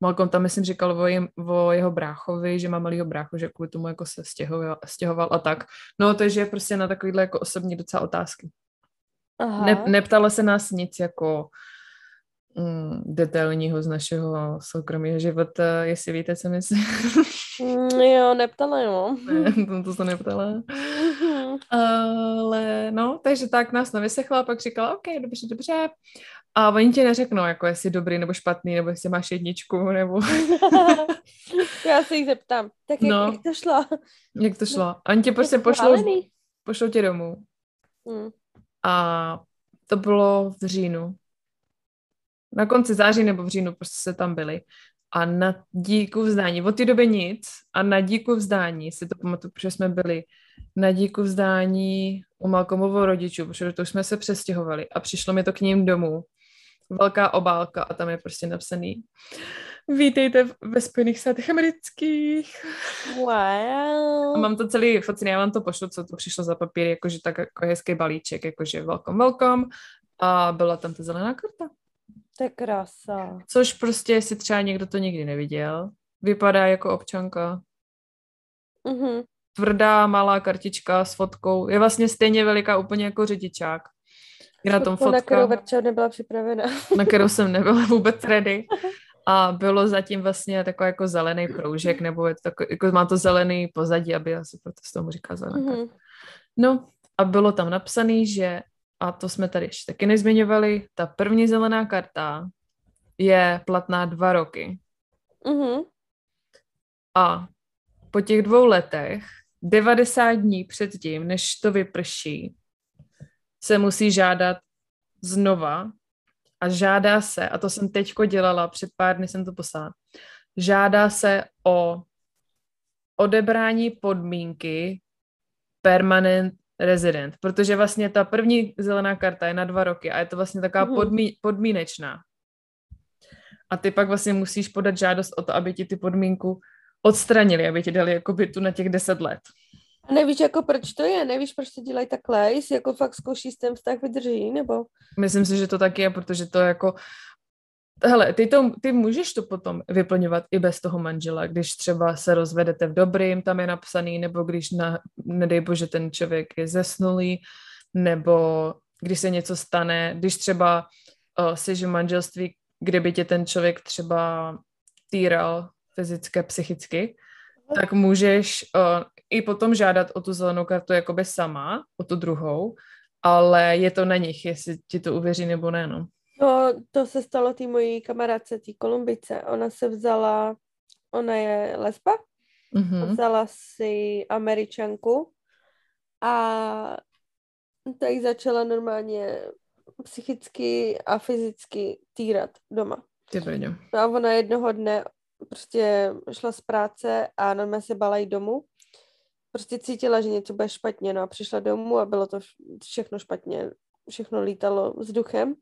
Malcolm tam, myslím, říkal o, jem, o jeho bráchovi, že má malýho bráchu, že kvůli tomu jako se stěhoval, stěhoval a tak. No, takže prostě na takovýhle jako osobní docela otázky. Aha. Ne, neptala se nás nic jako mm, detailního z našeho soukromého života, jestli víte, co myslím. Mm, jo, neptala, jo. ne, to, to se neptala. Ale no, takže tak nás nevysechla, pak říkala, OK, dobře, dobře. A oni ti neřeknou, jako jestli dobrý nebo špatný, nebo jestli máš jedničku, nebo... Já se jich zeptám. Tak jak, no, jak to šlo? Jak to šlo? A oni tě prostě pošlou, pošlou tě domů. Hmm. A to bylo v říjnu. Na konci září nebo v říjnu prostě se tam byli. A na díku vzdání, od té doby nic, a na díku vzdání, si to pamatuju, protože jsme byli na díku vzdání u Malcolmovou rodičů, protože to už jsme se přestěhovali a přišlo mi to k ním domů. Velká obálka a tam je prostě napsaný Vítejte ve Spojených státech amerických. Wow. A mám to celý focný, já vám to pošlu, co to přišlo za papír, jakože tak jako hezký balíček, jakože welcome, welcome. A byla tam ta zelená karta. To je krása. Což prostě, jestli třeba někdo to nikdy neviděl, vypadá jako občanka. Mm-hmm. Tvrdá, malá kartička s fotkou. Je vlastně stejně veliká úplně jako řidičák. Na tom fotka. Na kterou Verča nebyla připravena. Na kterou jsem nebyla vůbec ready. A bylo zatím vlastně takový jako zelený proužek, nebo je to takový, jako má to zelený pozadí, aby asi proto se tomu říká zelená mm-hmm. No a bylo tam napsané, že a to jsme tady ještě taky nezmiňovali, ta první zelená karta je platná dva roky. Mm-hmm. A po těch dvou letech, 90 dní předtím, než to vyprší, se musí žádat znova a žádá se, a to jsem teďko dělala, před pár dny jsem to poslala, žádá se o odebrání podmínky permanent rezident, protože vlastně ta první zelená karta je na dva roky a je to vlastně taková mm. podmí, podmínečná. A ty pak vlastně musíš podat žádost o to, aby ti ty podmínku odstranili, aby ti dali jako tu na těch deset let. A nevíš, jako proč to je? Nevíš, proč to dělají takhle? Jestli jako fakt zkouší s tím vztah vydrží, nebo? Myslím si, že to tak je, protože to jako Hele, ty, to, ty můžeš to potom vyplňovat i bez toho manžela, když třeba se rozvedete v dobrým, tam je napsaný, nebo když, na, nedej bože, ten člověk je zesnulý, nebo když se něco stane, když třeba uh, jsi v manželství, kde by tě ten člověk třeba týral fyzicky, psychicky, tak můžeš uh, i potom žádat o tu zelenou kartu jakoby sama, o tu druhou, ale je to na nich, jestli ti to uvěří nebo ne, no. No, to se stalo té mojí kamarádce, té Kolumbice. Ona se vzala, ona je lesba, mm-hmm. vzala si američanku a tak začala normálně psychicky a fyzicky týrat doma. Ty no a ona jednoho dne prostě šla z práce a normálně se bala jít domů. Prostě cítila, že něco bude špatně, no a přišla domů a bylo to všechno špatně. Všechno lítalo vzduchem.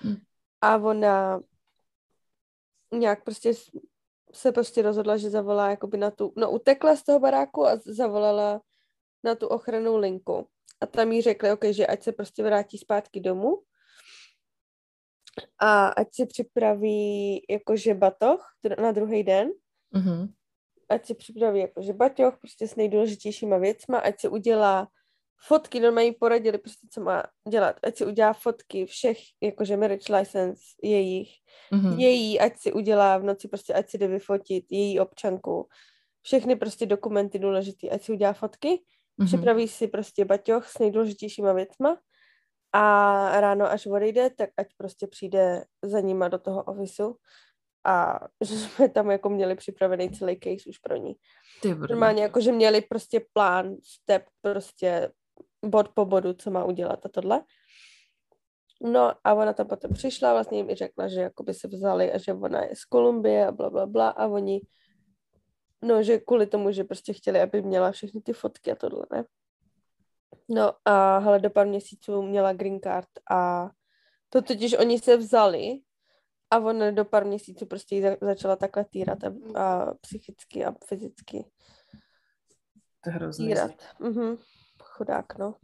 Hmm. A ona nějak prostě se prostě rozhodla, že zavolá jakoby na tu, no utekla z toho baráku a zavolala na tu ochranou linku. A tam jí řekli, okay, že ať se prostě vrátí zpátky domů a ať si připraví jakože batoh na druhý den. Mm-hmm. Ať si připraví jakože batoh prostě s nejdůležitějšíma věcma, ať si udělá fotky, no mají poradili prostě, co má dělat. Ať si udělá fotky všech, jakože marriage license jejich, mm-hmm. její, ať si udělá v noci prostě, ať si jde vyfotit její občanku. Všechny prostě dokumenty důležité, ať si udělá fotky, mm-hmm. připraví si prostě baťoch s nejdůležitějšíma věcma a ráno, až odejde, tak ať prostě přijde za nima do toho ofisu a že jsme tam jako měli připravený celý case už pro ní. Normálně jako, že měli prostě plán, step, prostě bod po bodu, co má udělat a tohle. No a ona tam potom přišla, vlastně jim i řekla, že jakoby se vzali a že ona je z Kolumbie a bla, bla, bla a oni, no, že kvůli tomu, že prostě chtěli, aby měla všechny ty fotky a tohle, ne? No a hele, do pár měsíců měla green card a to totiž oni se vzali a ona do pár měsíců prostě jí začala takhle týrat a, a psychicky a fyzicky to je hrozný. týrat. Mhm chudák, no.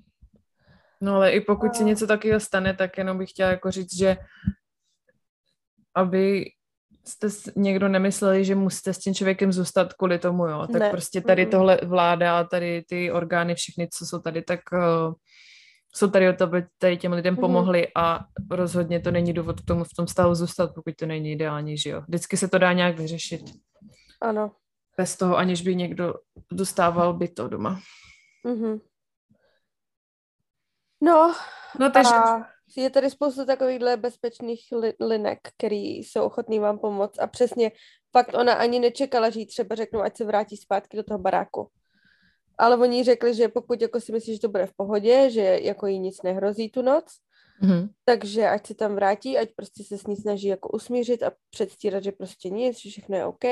No ale i pokud se něco takového stane, tak jenom bych chtěla jako říct, že aby jste někdo nemysleli, že musíte s tím člověkem zůstat kvůli tomu, jo. Tak ne. prostě tady tohle vláda a tady ty orgány, všechny, co jsou tady, tak uh, jsou tady o to, aby tady těm lidem Mhm. pomohli a rozhodně to není důvod k tomu v tom stavu zůstat, pokud to není ideální, že jo. Vždycky se to dá nějak vyřešit. Ano. Bez toho, aniž by někdo dostával by to doma. Mhm. No, No takže, a je tady spoustu takovýchhle bezpečných li- linek, který jsou ochotní vám pomoct a přesně fakt ona ani nečekala, že jí třeba řeknou, ať se vrátí zpátky do toho baráku. Ale oni řekli, že pokud jako si myslí, že to bude v pohodě, že jako jí nic nehrozí tu noc, mhm. takže ať se tam vrátí, ať prostě se s ní snaží jako usmířit a předstírat, že prostě nic, že všechno je OK,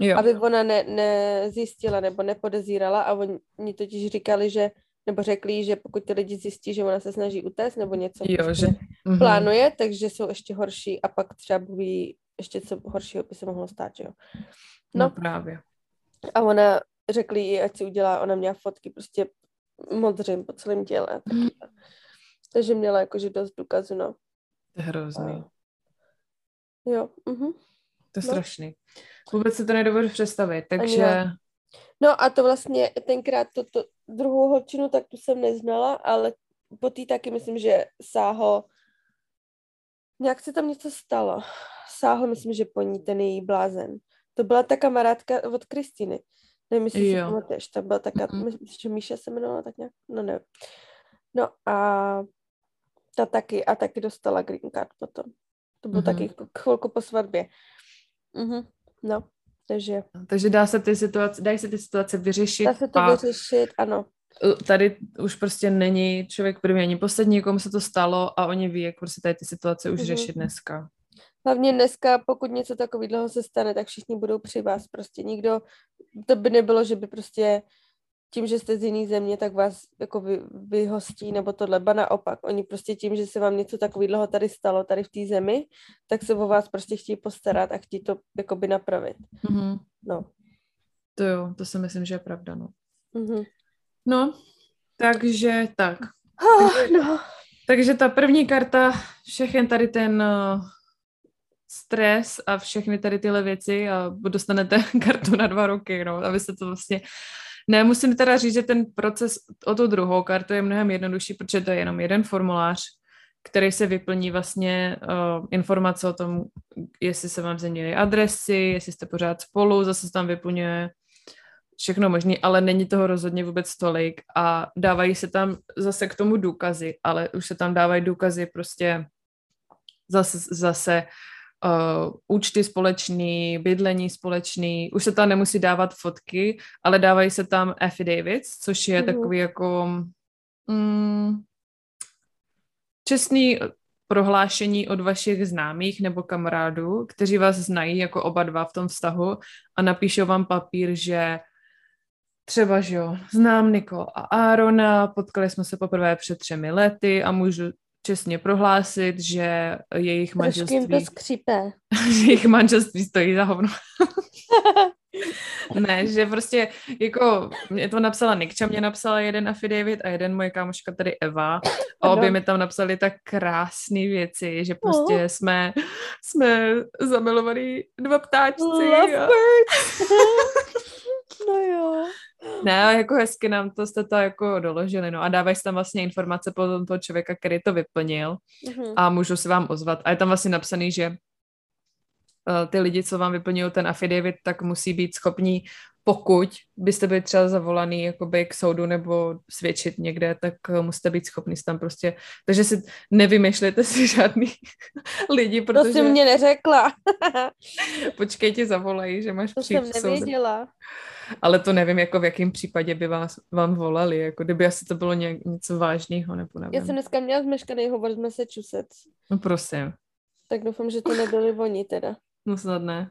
jo. aby ona ne, nezjistila nebo nepodezírala a oni totiž říkali, že nebo řekli, že pokud ty lidi zjistí, že ona se snaží utéct nebo něco jo, prostě že... mhm. plánuje, takže jsou ještě horší a pak třeba ví ještě co horšího by se mohlo stát, že jo. No No právě. a ona řekli jí, ať si udělá, ona měla fotky prostě modřím po celém těle. taky. Takže měla jakože dost důkazů, no. To je hrozný. A- Jo, mhm. To je no. strašný. Vůbec si to nedovedu představit, takže... Ani No a to vlastně tenkrát to, to druhou holčinu, tak tu jsem neznala, ale po té taky myslím, že Sáho, nějak se tam něco stalo. Sáho, myslím, že po ní ten její blázen. To byla ta kamarádka od Kristiny. Nevím, jestli si pamatuješ, ta byla taká, Mhm. myslím, že Míša se jmenovala tak nějak, no nevím. No a ta taky, a taky dostala green card potom. To bylo Mhm. taky chvilku po svatbě. Mhm. No, takže Takže dá se ty situace, dají se ty situace vyřešit dá se to a vyřešit, ano. tady už prostě není člověk první ani poslední, komu se to stalo a oni ví, jak prostě tady ty situace už Mhm. řešit dneska. Hlavně dneska, pokud něco takového se stane, tak všichni budou při vás. Prostě nikdo, to by nebylo, že by prostě tím, že jste z jiné země, tak vás jako vy, vyhostí nebo tohle, ba naopak. Oni prostě tím, že se vám něco takového tady stalo, tady v té zemi, tak se o vás prostě chtějí postarat a chtějí to jakoby napravit. Mhm. No. To jo, to si myslím, že je pravda, no. Mhm. No, takže tak. Ah, no. Takže ta první karta, všechny tady ten stres a všechny tady tyhle věci a dostanete kartu na dva roky, no, aby se to vlastně... Ne, musím teda říct, že ten proces o tu druhou kartu je mnohem jednodušší, protože to je jenom jeden formulář, který se vyplní vlastně uh, informace o tom, jestli se vám změnily adresy, jestli jste pořád spolu, zase se tam vyplňuje všechno možné, ale není toho rozhodně vůbec tolik a dávají se tam zase k tomu důkazy, ale už se tam dávají důkazy prostě zase, zase uh, účty společný, bydlení společný, už se tam nemusí dávat fotky, ale dávají se tam affidavits, což je mm-hmm. takový jako mm, čestný prohlášení od vašich známých nebo kamarádů, kteří vás znají jako oba dva v tom vztahu a napíšou vám papír, že třeba, že jo, znám Niko a Arona, potkali jsme se poprvé před třemi lety a můžu čestně prohlásit, že jejich Trošku jim to manželství, skřípe. že jejich manželství stojí za hovno. ne, že prostě jako mě to napsala Nikča, mě napsala jeden affidavit a jeden moje kámoška tady Eva a obě mi tam napsali tak krásné věci, že prostě jsme, jsme zamilovaný dva ptáčci. A... Lovebirds. no jo. Ne, jako hezky nám to jste to jako doložili, no a dávají tam vlastně informace po toho člověka, který to vyplnil Mhm. a můžu se vám ozvat. A je tam vlastně napsaný, že uh, ty lidi, co vám vyplňují ten affidavit, tak musí být schopní, pokud byste byli třeba zavolaný jakoby k soudu nebo svědčit někde, tak uh, musíte být schopni tam prostě, takže si nevymýšlejte si žádný lidi, To protože jsi mě neřekla. počkej ti zavolají, že máš to přijít jsem k soudu. Ale to nevím, jako v jakém případě by vás, vám volali, jako kdyby asi to bylo ně, něco vážného, nebo nevím. Já jsem dneska měla zmeškaný hovor z Massachusetts. No prosím, Tak doufám, že to nebyli oni teda. no snad ne.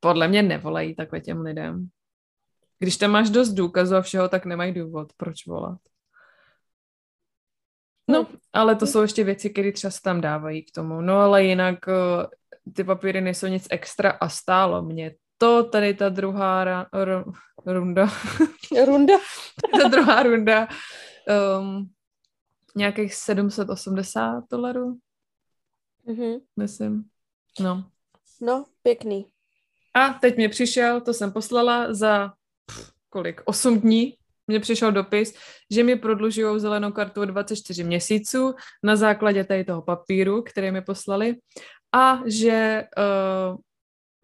Podle mě nevolají takhle těm lidem. Když tam máš dost důkazů a všeho, tak nemají důvod, proč volat. No, ale to jsou ještě věci, které třeba se tam dávají k tomu. No, ale jinak eh, ty papíry nejsou nic extra a stálo mě to, tady ta druhá ra, ru, runda, Runda. ta druhá runda, um, nějakých 780 dolarů, Mhm. myslím. No. No, pěkný. A teď mě přišel, to jsem poslala za pff, kolik, 8 dní mně přišel dopis, že mi prodlužují zelenou kartu o 24 měsíců na základě tady toho papíru, který mi poslali a že uh,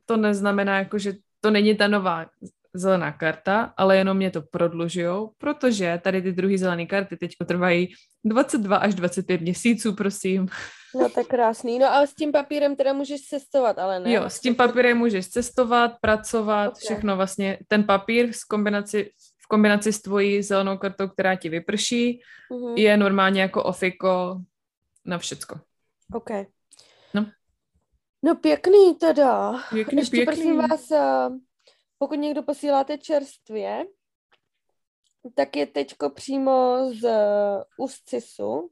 to neznamená, jako, že to není ta nová zelená karta, ale jenom mě to prodlužují, protože tady ty druhé zelené karty teď trvají 22 až 25 měsíců, prosím. No tak krásný. No a s tím papírem teda můžeš cestovat, ale ne? Jo, s tím papírem můžeš cestovat, pracovat, okay. všechno vlastně. Ten papír v kombinaci, v kombinaci s tvojí zelenou kartou, která ti vyprší, uh-huh. je normálně jako ofiko na všecko. OK. No. Pěkný teda. Pěkný, Ještě pěkný. prosím vás, eh, pokud někdo posíláte čerstvě, tak je teďko přímo z USCISu,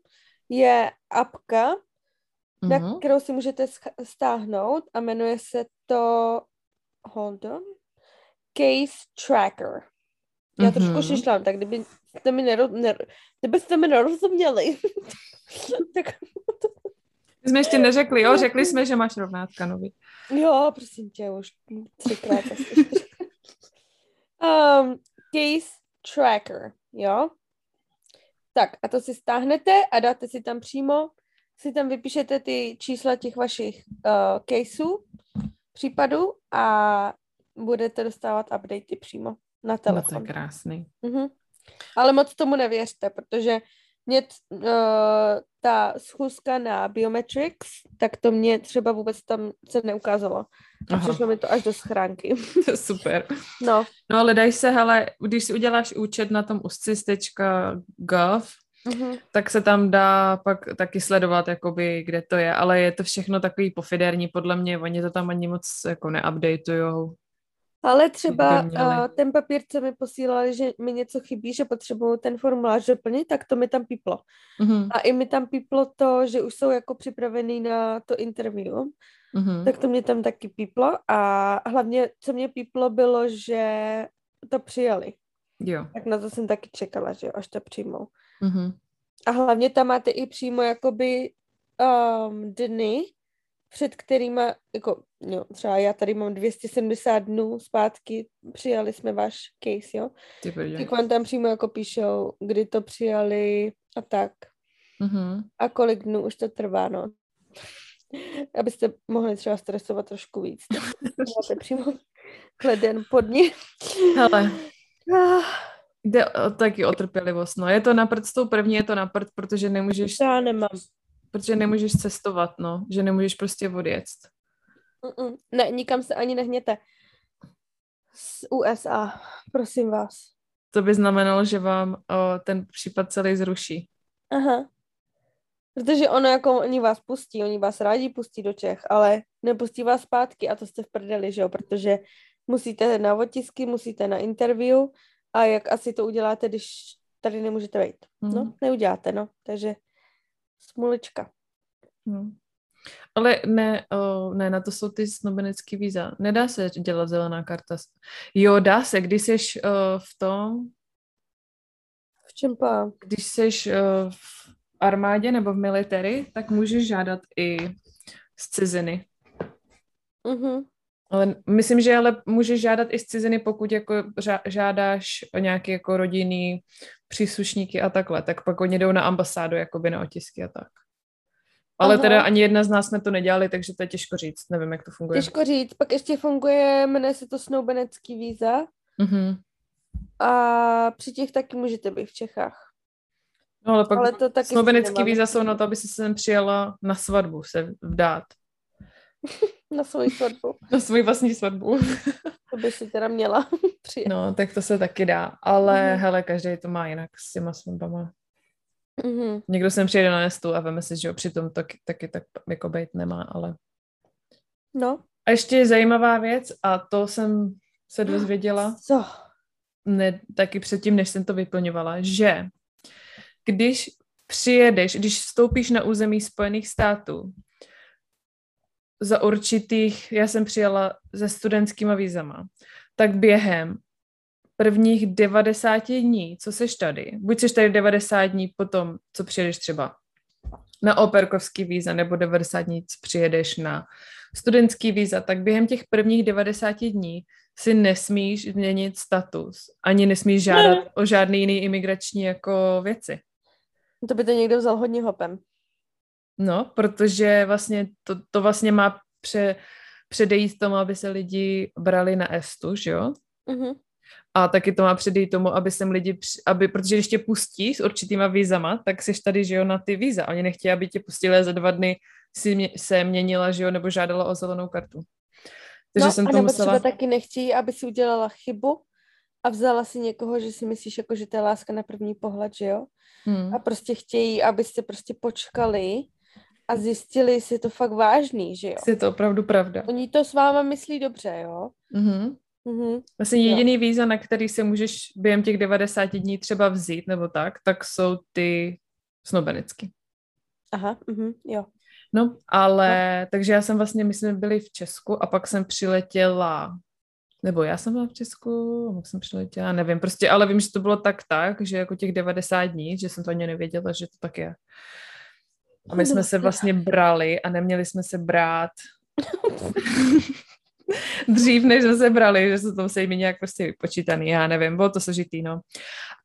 je apka, mm-hmm. na mhm. kterou si můžete stáhnout a jmenuje se to, hold on, Case Tracker. Já mm-hmm. trošku šišlám, tak kdyby jste mi, nero, ner, kdybyste mi nerozuměli, tak... My jsme ještě neřekli, jo? Řekli jsme, že máš rovnátka nový. Jo, prosím tě, už třikrát. um, case Tracker, jo? Tak a to si stáhnete a dáte si tam přímo, si tam vypíšete ty čísla těch vašich uh, caseů, případů a budete dostávat updaty přímo na telefon. No to je krásný. Uh-huh. Ale moc tomu nevěřte, protože mě uh, ta schůzka na Biometrics, tak to mě třeba vůbec tam se neukázalo. A přišlo mi to až do schránky. Super. No. No ale daj se, hele, když si uděláš účet na tom uscis.gov, Mm-hmm. tak se tam dá pak taky sledovat, jakoby, kde to je, ale je to všechno takový pofiderní, podle mě, oni to tam ani moc jako neupdateujou. Ale třeba uh, ten papír, co mi posílali, že mi něco chybí, že potřebuju ten formulář doplnit, tak to mi tam píplo. Mm-hmm. A i mi tam píplo to, že už jsou jako připravený na to interview. Mm-hmm. Tak to mě tam taky píplo. A hlavně, co mě píplo, bylo, že to přijali. Jo. Tak na to jsem taky čekala, že až to přijmou. Mm-hmm. A hlavně tam máte i přímo jakoby um, dny, před kterýma, jako, jo, třeba já tady mám 270 dnů zpátky, přijali jsme váš case, jo? Tak vám tam přímo jako píšou, kdy to přijali a tak. Mm-hmm. A kolik dnů už to trvá, no. Abyste mohli třeba stresovat trošku víc. Máte přímo kleden pod ní. Hele, ah. jde o, taky o trpělivost, no. Je to na prd s tou první, je to na prd, protože nemůžeš... Já nemám protože nemůžeš cestovat, no, že nemůžeš prostě odjet. Mm-mm. Ne, nikam se ani nehněte. Z USA, prosím vás. To by znamenalo, že vám o, ten případ celý zruší. Aha. Protože ono jako oni vás pustí, oni vás rádi pustí do Čech, ale nepustí vás zpátky a to jste v prdeli, že jo, protože musíte na otisky, musíte na interview a jak asi to uděláte, když tady nemůžete být. Mm. No, neuděláte, no. Takže Smulička. No. Ale ne, oh, ne, na to jsou ty snobenecký víza. Nedá se dělat zelená karta. Jo, dá se, když jsi uh, v tom... V čem pa? Když jsi uh, v armádě nebo v military, tak můžeš žádat i z ciziny. Uh-huh. Ale myslím, že ale můžeš žádat i z ciziny, pokud jako žádáš o nějaké jako rodinný příslušníky a takhle, tak pak oni jdou na ambasádu jakoby na otisky a tak. Ale Aha. teda ani jedna z nás jsme to nedělali, takže to je těžko říct. Nevím, jak to funguje. Těžko říct. Pak ještě funguje, jmenuje se to snoubenecký víza. Uh-huh. A při těch taky můžete být v Čechách. No ale pak ale to taky snoubenecký víza jsou na to, aby se sem přijela na svatbu se vdát. Na svoji svatbu. Na svoji vlastní svatbu. to by si teda měla přijet. No, tak to se taky dá. Ale mm-hmm. hele, každý to má jinak s těma svatbama. Mm-hmm. Někdo sem přijede na nestu a veme si, že přitom taky, taky tak jako být nemá, ale... No. A ještě zajímavá věc, a to jsem se dozvěděla. Co? Ne, taky předtím, než jsem to vyplňovala, že když přijedeš, když vstoupíš na území Spojených států, za určitých, já jsem přijela se studentskýma vízama, tak během prvních 90 dní, co seš tady, buď seš tady 90 dní potom, co přijedeš třeba na operkovský víza, nebo 90 dní, co přijedeš na studentský víza, tak během těch prvních 90 dní si nesmíš změnit status, ani nesmíš žádat ne. o žádný jiný imigrační jako věci. To by to někdo vzal hodně hopem. No, protože vlastně to, to vlastně má pře, předejít tomu, aby se lidi brali na estu, že jo? Mm-hmm. A taky to má předejít tomu, aby sem lidi, aby, protože když tě pustí s určitýma vízama, tak jsi tady, že jo, na ty víza. Oni nechtějí, aby tě pustili a za dva dny si mě, se měnila, že jo, nebo žádala o zelenou kartu. Takže no, jsem to musela... třeba taky nechtějí, aby si udělala chybu a vzala si někoho, že si myslíš, jako, že to je láska na první pohled, že jo? Hmm. A prostě chtějí, abyste prostě počkali a zjistili, jestli je to fakt vážný, že jo? Je to opravdu pravda. Oni to s váma myslí dobře, jo? Mm-hmm. Mm-hmm. Vlastně jediný jo. víza, na který se můžeš během těch 90 dní třeba vzít, nebo tak, tak jsou ty snobenicky. Aha, mm-hmm, jo. No, ale, no. takže já jsem vlastně, my jsme byli v Česku a pak jsem přiletěla, nebo já jsem byla v Česku, pak jsem přiletěla, nevím, prostě, ale vím, že to bylo tak tak, že jako těch 90 dní, že jsem to ani nevěděla, že to tak je. A my jsme se vlastně brali a neměli jsme se brát dřív, než jsme se brali, že se to musí mít nějak prostě vypočítaný, já nevím, bylo to složitý, no.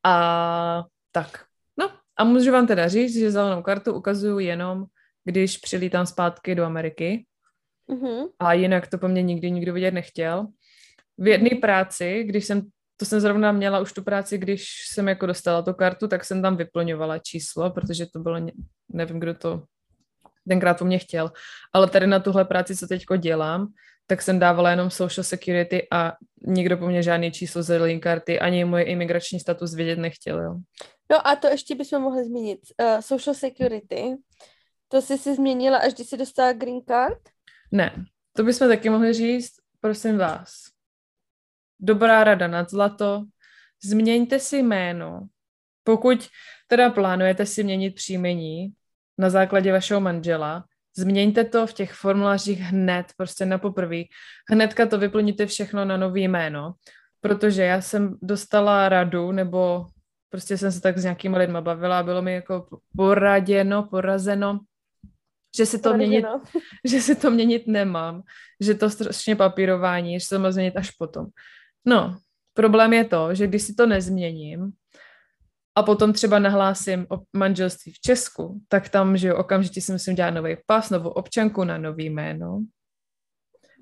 A tak, no a můžu vám teda říct, že zelenou kartu ukazuju jenom, když přilítám zpátky do Ameriky mm-hmm. a jinak to po mně nikdy nikdo vidět nechtěl. V jedné práci, když jsem to jsem zrovna měla už tu práci, když jsem jako dostala tu kartu, tak jsem tam vyplňovala číslo, protože to bylo, nevím, kdo to tenkrát po mně chtěl, ale tady na tuhle práci, co teďko dělám, tak jsem dávala jenom social security a nikdo po mně žádný číslo zelené karty, ani moje imigrační status vědět nechtěl, jo. No a to ještě bychom mohli zmínit. Uh, social security, to jsi si změnila, až když jsi dostala green card? Ne, to bychom taky mohli říct, prosím vás. Dobrá rada nad zlato, změňte si jméno. Pokud teda plánujete si měnit příjmení na základě vašeho manžela, změňte to v těch formulářích hned, prostě na poprvé. Hnedka to vyplníte všechno na nový jméno, protože já jsem dostala radu, nebo prostě jsem se tak s nějakými lidmi bavila a bylo mi jako poraděno, porazeno, že si to měnit, že si to měnit nemám, že to strašně papírování, že se to má změnit až potom. No, problém je to, že když si to nezměním a potom třeba nahlásím o manželství v Česku, tak tam, že jo, okamžitě si musím dělat nový pas, novou občanku na nový jméno.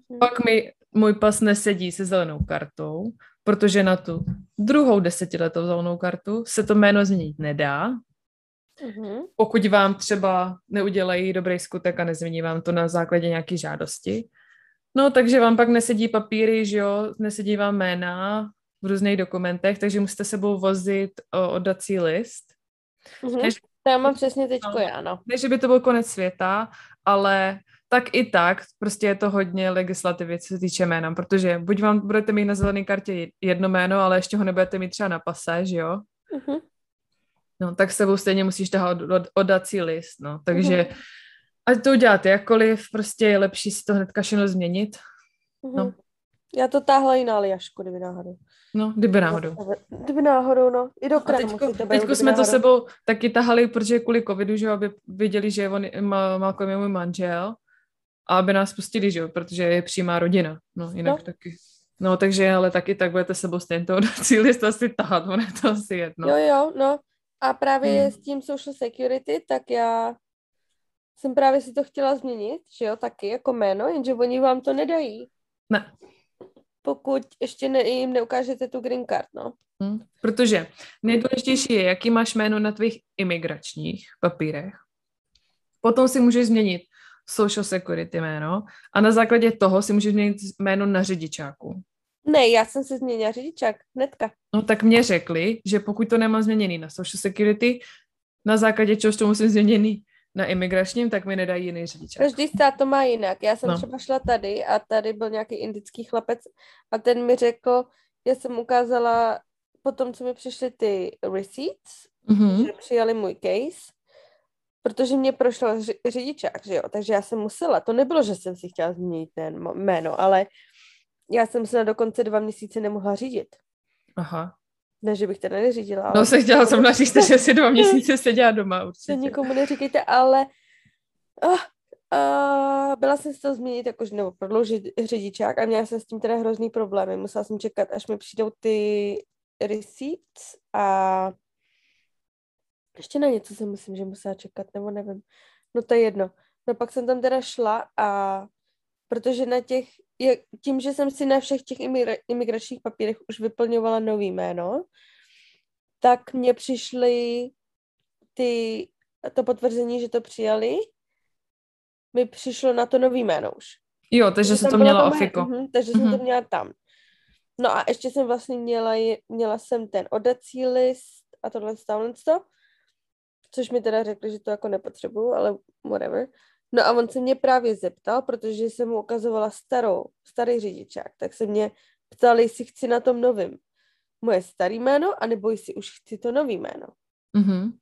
Hmm. Pak mi můj pas nesedí se zelenou kartou, protože na tu druhou desetiletou zelenou kartu se to jméno změnit nedá, Mm-hmm. Pokud vám třeba neudělají dobrý skutek a nezmění vám to na základě nějaké žádosti. No, takže vám pak nesedí papíry, že jo, nesedí vám jména v různých dokumentech, takže musíte sebou vozit o, oddací list. Mm-hmm. Než, to já mám přesně teďko já, no. Ne, že by to byl konec světa, ale tak i tak, prostě je to hodně legislativy, co se týče jména, protože buď vám budete mít na zelené kartě jedno jméno, ale ještě ho nebudete mít třeba na pase, že jo? Mm-hmm no, tak sebou stejně musíš tahat oddací list, no, takže mm-hmm. Ať to uděláte jakkoliv, prostě je lepší si to hnedka všechno změnit, mm-hmm. no. Já to táhla i na Aliašku, kdyby náhodou. No, kdyby náhodou. Kdyby náhodou, no. I do krámu teďko, teďko jsme náhodou. to sebou taky tahali, protože kvůli covidu, že aby viděli, že on má, má je můj manžel a aby nás pustili, že jo, protože je přímá rodina. No, jinak no. taky. No, takže ale taky tak budete sebou stejně toho list asi tahat, on je to asi jedno. Jo, jo, no. A právě hmm. s tím social security, tak já jsem právě si to chtěla změnit, že jo, taky jako jméno, jenže oni vám to nedají. Ne. Pokud ještě ne, jim neukážete tu green card, no. Hmm. Protože nejdůležitější je, jaký máš jméno na tvých imigračních papírech. Potom si můžeš změnit social security jméno a na základě toho si můžeš změnit jméno na řidičáku. Ne, já jsem se změnila řidičák, hnedka. No tak mě řekli, že pokud to nemám změněný na social security, na základě čeho to musím změněný na imigračním, tak mi nedají jiný řidičák. Každý stát to má jinak. Já jsem no. třeba šla tady a tady byl nějaký indický chlapec a ten mi řekl, já jsem ukázala potom, co mi přišly ty receipts, mm-hmm. že přijali můj case, protože mě prošel řidičák, že jo, takže já jsem musela. To nebylo, že jsem si chtěla změnit ten jméno, ale já jsem se na dokonce dva měsíce nemohla řídit. Aha. Ne, že bych teda neřídila. Ale... No se chtěla jsem naříct, že si dva měsíce seděla doma určitě. To nikomu neříkejte, ale oh, Uh, byla jsem si to změnit, jakože, nebo prodloužit řidičák a měla jsem s tím teda hrozný problémy. Musela jsem čekat, až mi přijdou ty receipts a ještě na něco jsem myslím, že musela čekat, nebo nevím. No to je jedno. No pak jsem tam teda šla a protože na těch, je, tím, že jsem si na všech těch imigra, imigračních papírech už vyplňovala nový jméno, tak mně přišly ty, to potvrzení, že to přijali, mi přišlo na to nový jméno už. Jo, takže se to měla ofiko. Uh-huh, takže uh-huh. jsem to mhm. měla tam. No a ještě jsem vlastně měla, měla jsem ten odací list a tohle, tohle, to, což mi teda řekli, že to jako nepotřebuju, ale whatever. No a on se mě právě zeptal, protože jsem mu ukazovala starou, starý řidičák, tak se mě ptal, jestli chci na tom novým moje starý jméno, anebo jestli už chci to nový jméno. Mm-hmm.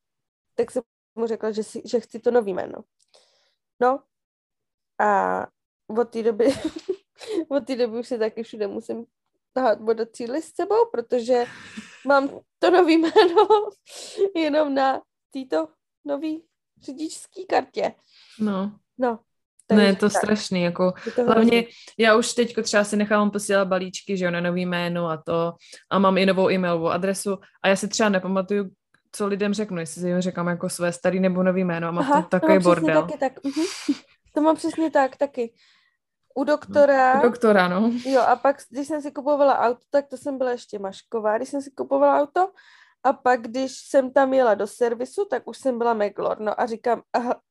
Tak jsem mu řekla, že, si, že chci to nový jméno. No a od té doby, od té doby už si taky všude musím tahat bodací list s sebou, protože mám to nový jméno jenom na této nový řidičský kartě. No. No. Ne, je to tak. strašný, jako to hlavně já už teď třeba si nechávám posílat balíčky, že jo, na nový jméno a to a mám i novou e-mailovou adresu a já si třeba nepamatuju, co lidem řeknu, jestli si jim říkám jako své starý nebo nový jméno a mám Aha, takový no, bordel. Taky tak. Mhm. To mám přesně tak, taky. U doktora. U doktora, no. Jo, a pak, když jsem si kupovala auto, tak to jsem byla ještě mašková, když jsem si kupovala auto. A pak, když jsem tam jela do servisu, tak už jsem byla Meglor. No a říkám, aha.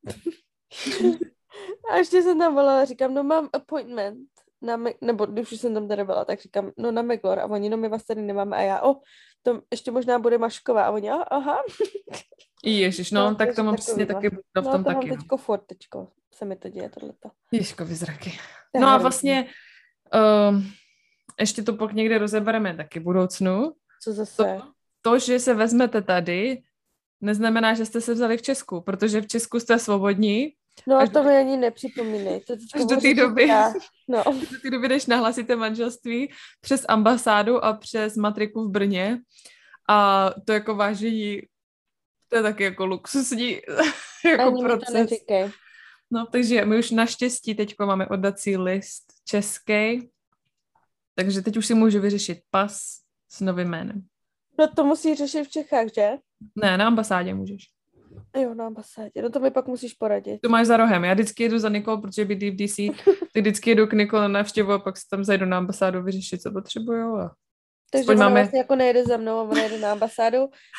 a ještě jsem tam volala, říkám, no mám appointment. Na Me- nebo když už jsem tam teda byla, tak říkám, no na Meglor. A oni, no my vás tady nemáme. A já, o, to ještě možná bude Mašková. A oni, aha. Ježiš, no, no tak to mám přesně taky v tom no, to taky. mám teďko furt, teďko se mi to děje, tohleto. Ježkovi zraky. No a vlastně uh, ještě to pak někde rozebereme taky v budoucnu. Co zase? To, to, že se vezmete tady, neznamená, že jste se vzali v Česku, protože v Česku jste svobodní. No a to mi ani nepřipomínej. To až do té doby, no. do té doby, než nahlasíte manželství přes ambasádu a přes matriku v Brně a to jako vážení, to je taky jako luxusní jako ani proces. No, takže my už naštěstí teď máme oddací list český, takže teď už si můžu vyřešit pas s novým jménem. No to musí řešit v Čechách, že? Ne, na ambasádě můžeš. Jo, na ambasádě. No to mi pak musíš poradit. To máš za rohem. Já vždycky jedu za Nikol, protože bydlí v DC. Ty vždycky jedu k Nikol na návštěvu a pak se tam zajdu na ambasádu vyřešit, co potřebuju. A... Takže ona máme... vlastně jako nejde za mnou, ona jede na ambasádu,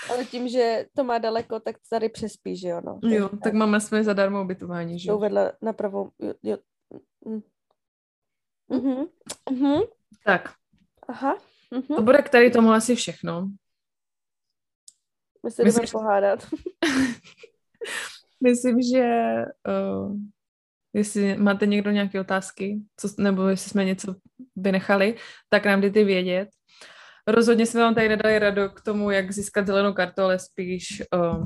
ale tím, že to má daleko, tak tady přespí, že jo, no. Jo, tak, tak máme své zadarmo ubytování, že jo. Uvedla na pravou, jo, jo. Mm. Mhm. Mhm. Tak. Aha. Mhm. To bude k tady tomu asi všechno. My se Myslím, jdeme pohádat. Myslím, že uh, jestli máte někdo nějaké otázky, co, nebo jestli jsme něco vynechali, tak nám dejte vědět. Rozhodně jsme vám tady nedali radu k tomu, jak získat zelenou kartu, ale spíš uh,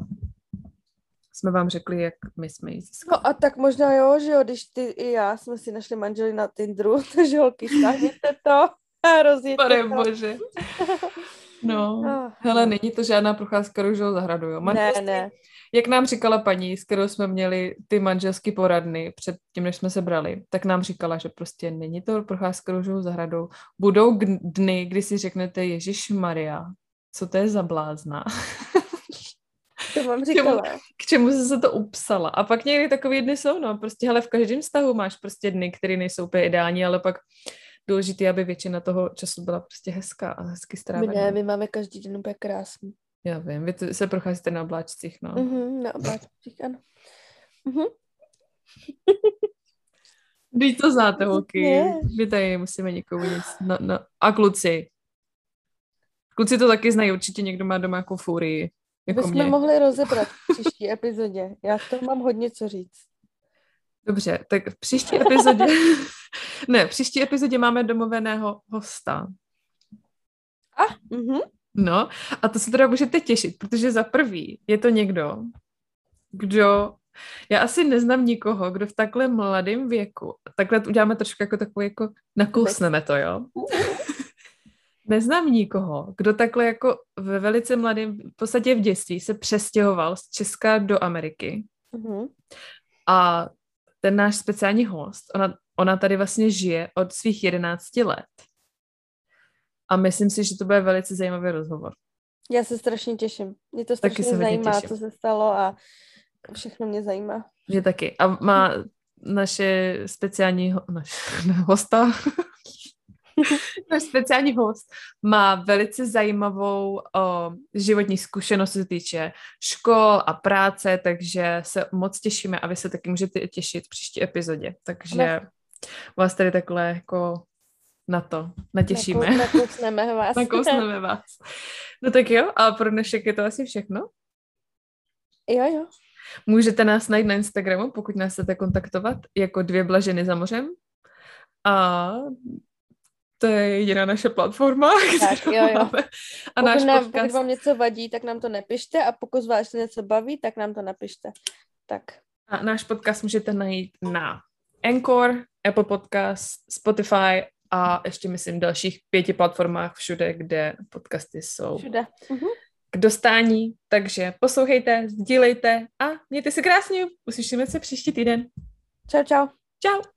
jsme vám řekli, jak my jsme ji získali. No a tak možná jo, že jo, když ty i já jsme si našli manželi na Tinderu, takže holky, stáhněte to a rozjeďte Pane to. bože. No, oh, hele, není to žádná procházka růžovou zahradu, jo? Manželství, ne, ne. Jak nám říkala paní, s kterou jsme měli ty manželské poradny před tím, než jsme se brali, tak nám říkala, že prostě není to procházka růžovou zahradou. Budou dny, kdy si řeknete, Ježíš Maria, co to je za blázna? To vám říkala. K čemu, k čemu jsi se to upsala? A pak někdy takový dny jsou, no, prostě, hele, v každém vztahu máš prostě dny, které nejsou úplně ideální, ale pak důležité, aby většina toho času byla prostě hezká a hezky strávená. My ne, my máme každý den úplně krásný. Já vím, vy se procházíte na obláčcích, no. Mm-hmm, na obláčcích, ano. Mm-hmm. Vy to znáte, holky. My tady musíme někomu nic. No, no. A kluci. Kluci to taky znají, určitě někdo má doma jako furii. Jako Bychom mohli rozebrat v příští epizodě. Já to mám hodně co říct. Dobře, tak v příští epizodě... ne, v příští epizodě máme domluveného hosta. A, mhm. No, a to se teda můžete těšit, protože za prvý je to někdo, kdo já asi neznám nikoho, kdo v takhle mladém věku, takhle uděláme trošku jako takový, jako nakousneme to, jo? neznám nikoho, kdo takhle jako ve velice mladém, v podstatě v dětství se přestěhoval z Česka do Ameriky. Mm-hmm. A ten náš speciální host, ona, ona tady vlastně žije od svých 11 let. A myslím si, že to bude velice zajímavý rozhovor. Já se strašně těším. Mě to strašně se zajímá, těším. co se stalo a všechno mě zajímá. Mě taky. A má naše speciální ho, naš, hosta, náš speciální host má velice zajímavou o, životní zkušenost, co se týče škol a práce, takže se moc těšíme a vy se taky můžete těšit v příští epizodě. Takže vás tady takhle jako na to natěšíme. Nakousneme vás. Nakousneme vás. No tak jo, a pro dnešek je to asi všechno. Jo, jo. Můžete nás najít na Instagramu, pokud nás chcete kontaktovat, jako dvě blaženy za mořem. A to je jediná naše platforma. Tak, jo, jo. A pokud, náš nám, podcast... pokud vám něco vadí, tak nám to nepište a pokud vás něco baví, tak nám to napište. Tak. A náš podcast můžete najít na Anchor, Apple Podcast, Spotify a ještě myslím dalších pěti platformách všude, kde podcasty jsou. Všude. Uh-huh. K dostání, takže poslouchejte, sdílejte a mějte se krásně. Uslyšíme se příští týden. Čau, čau. Čau.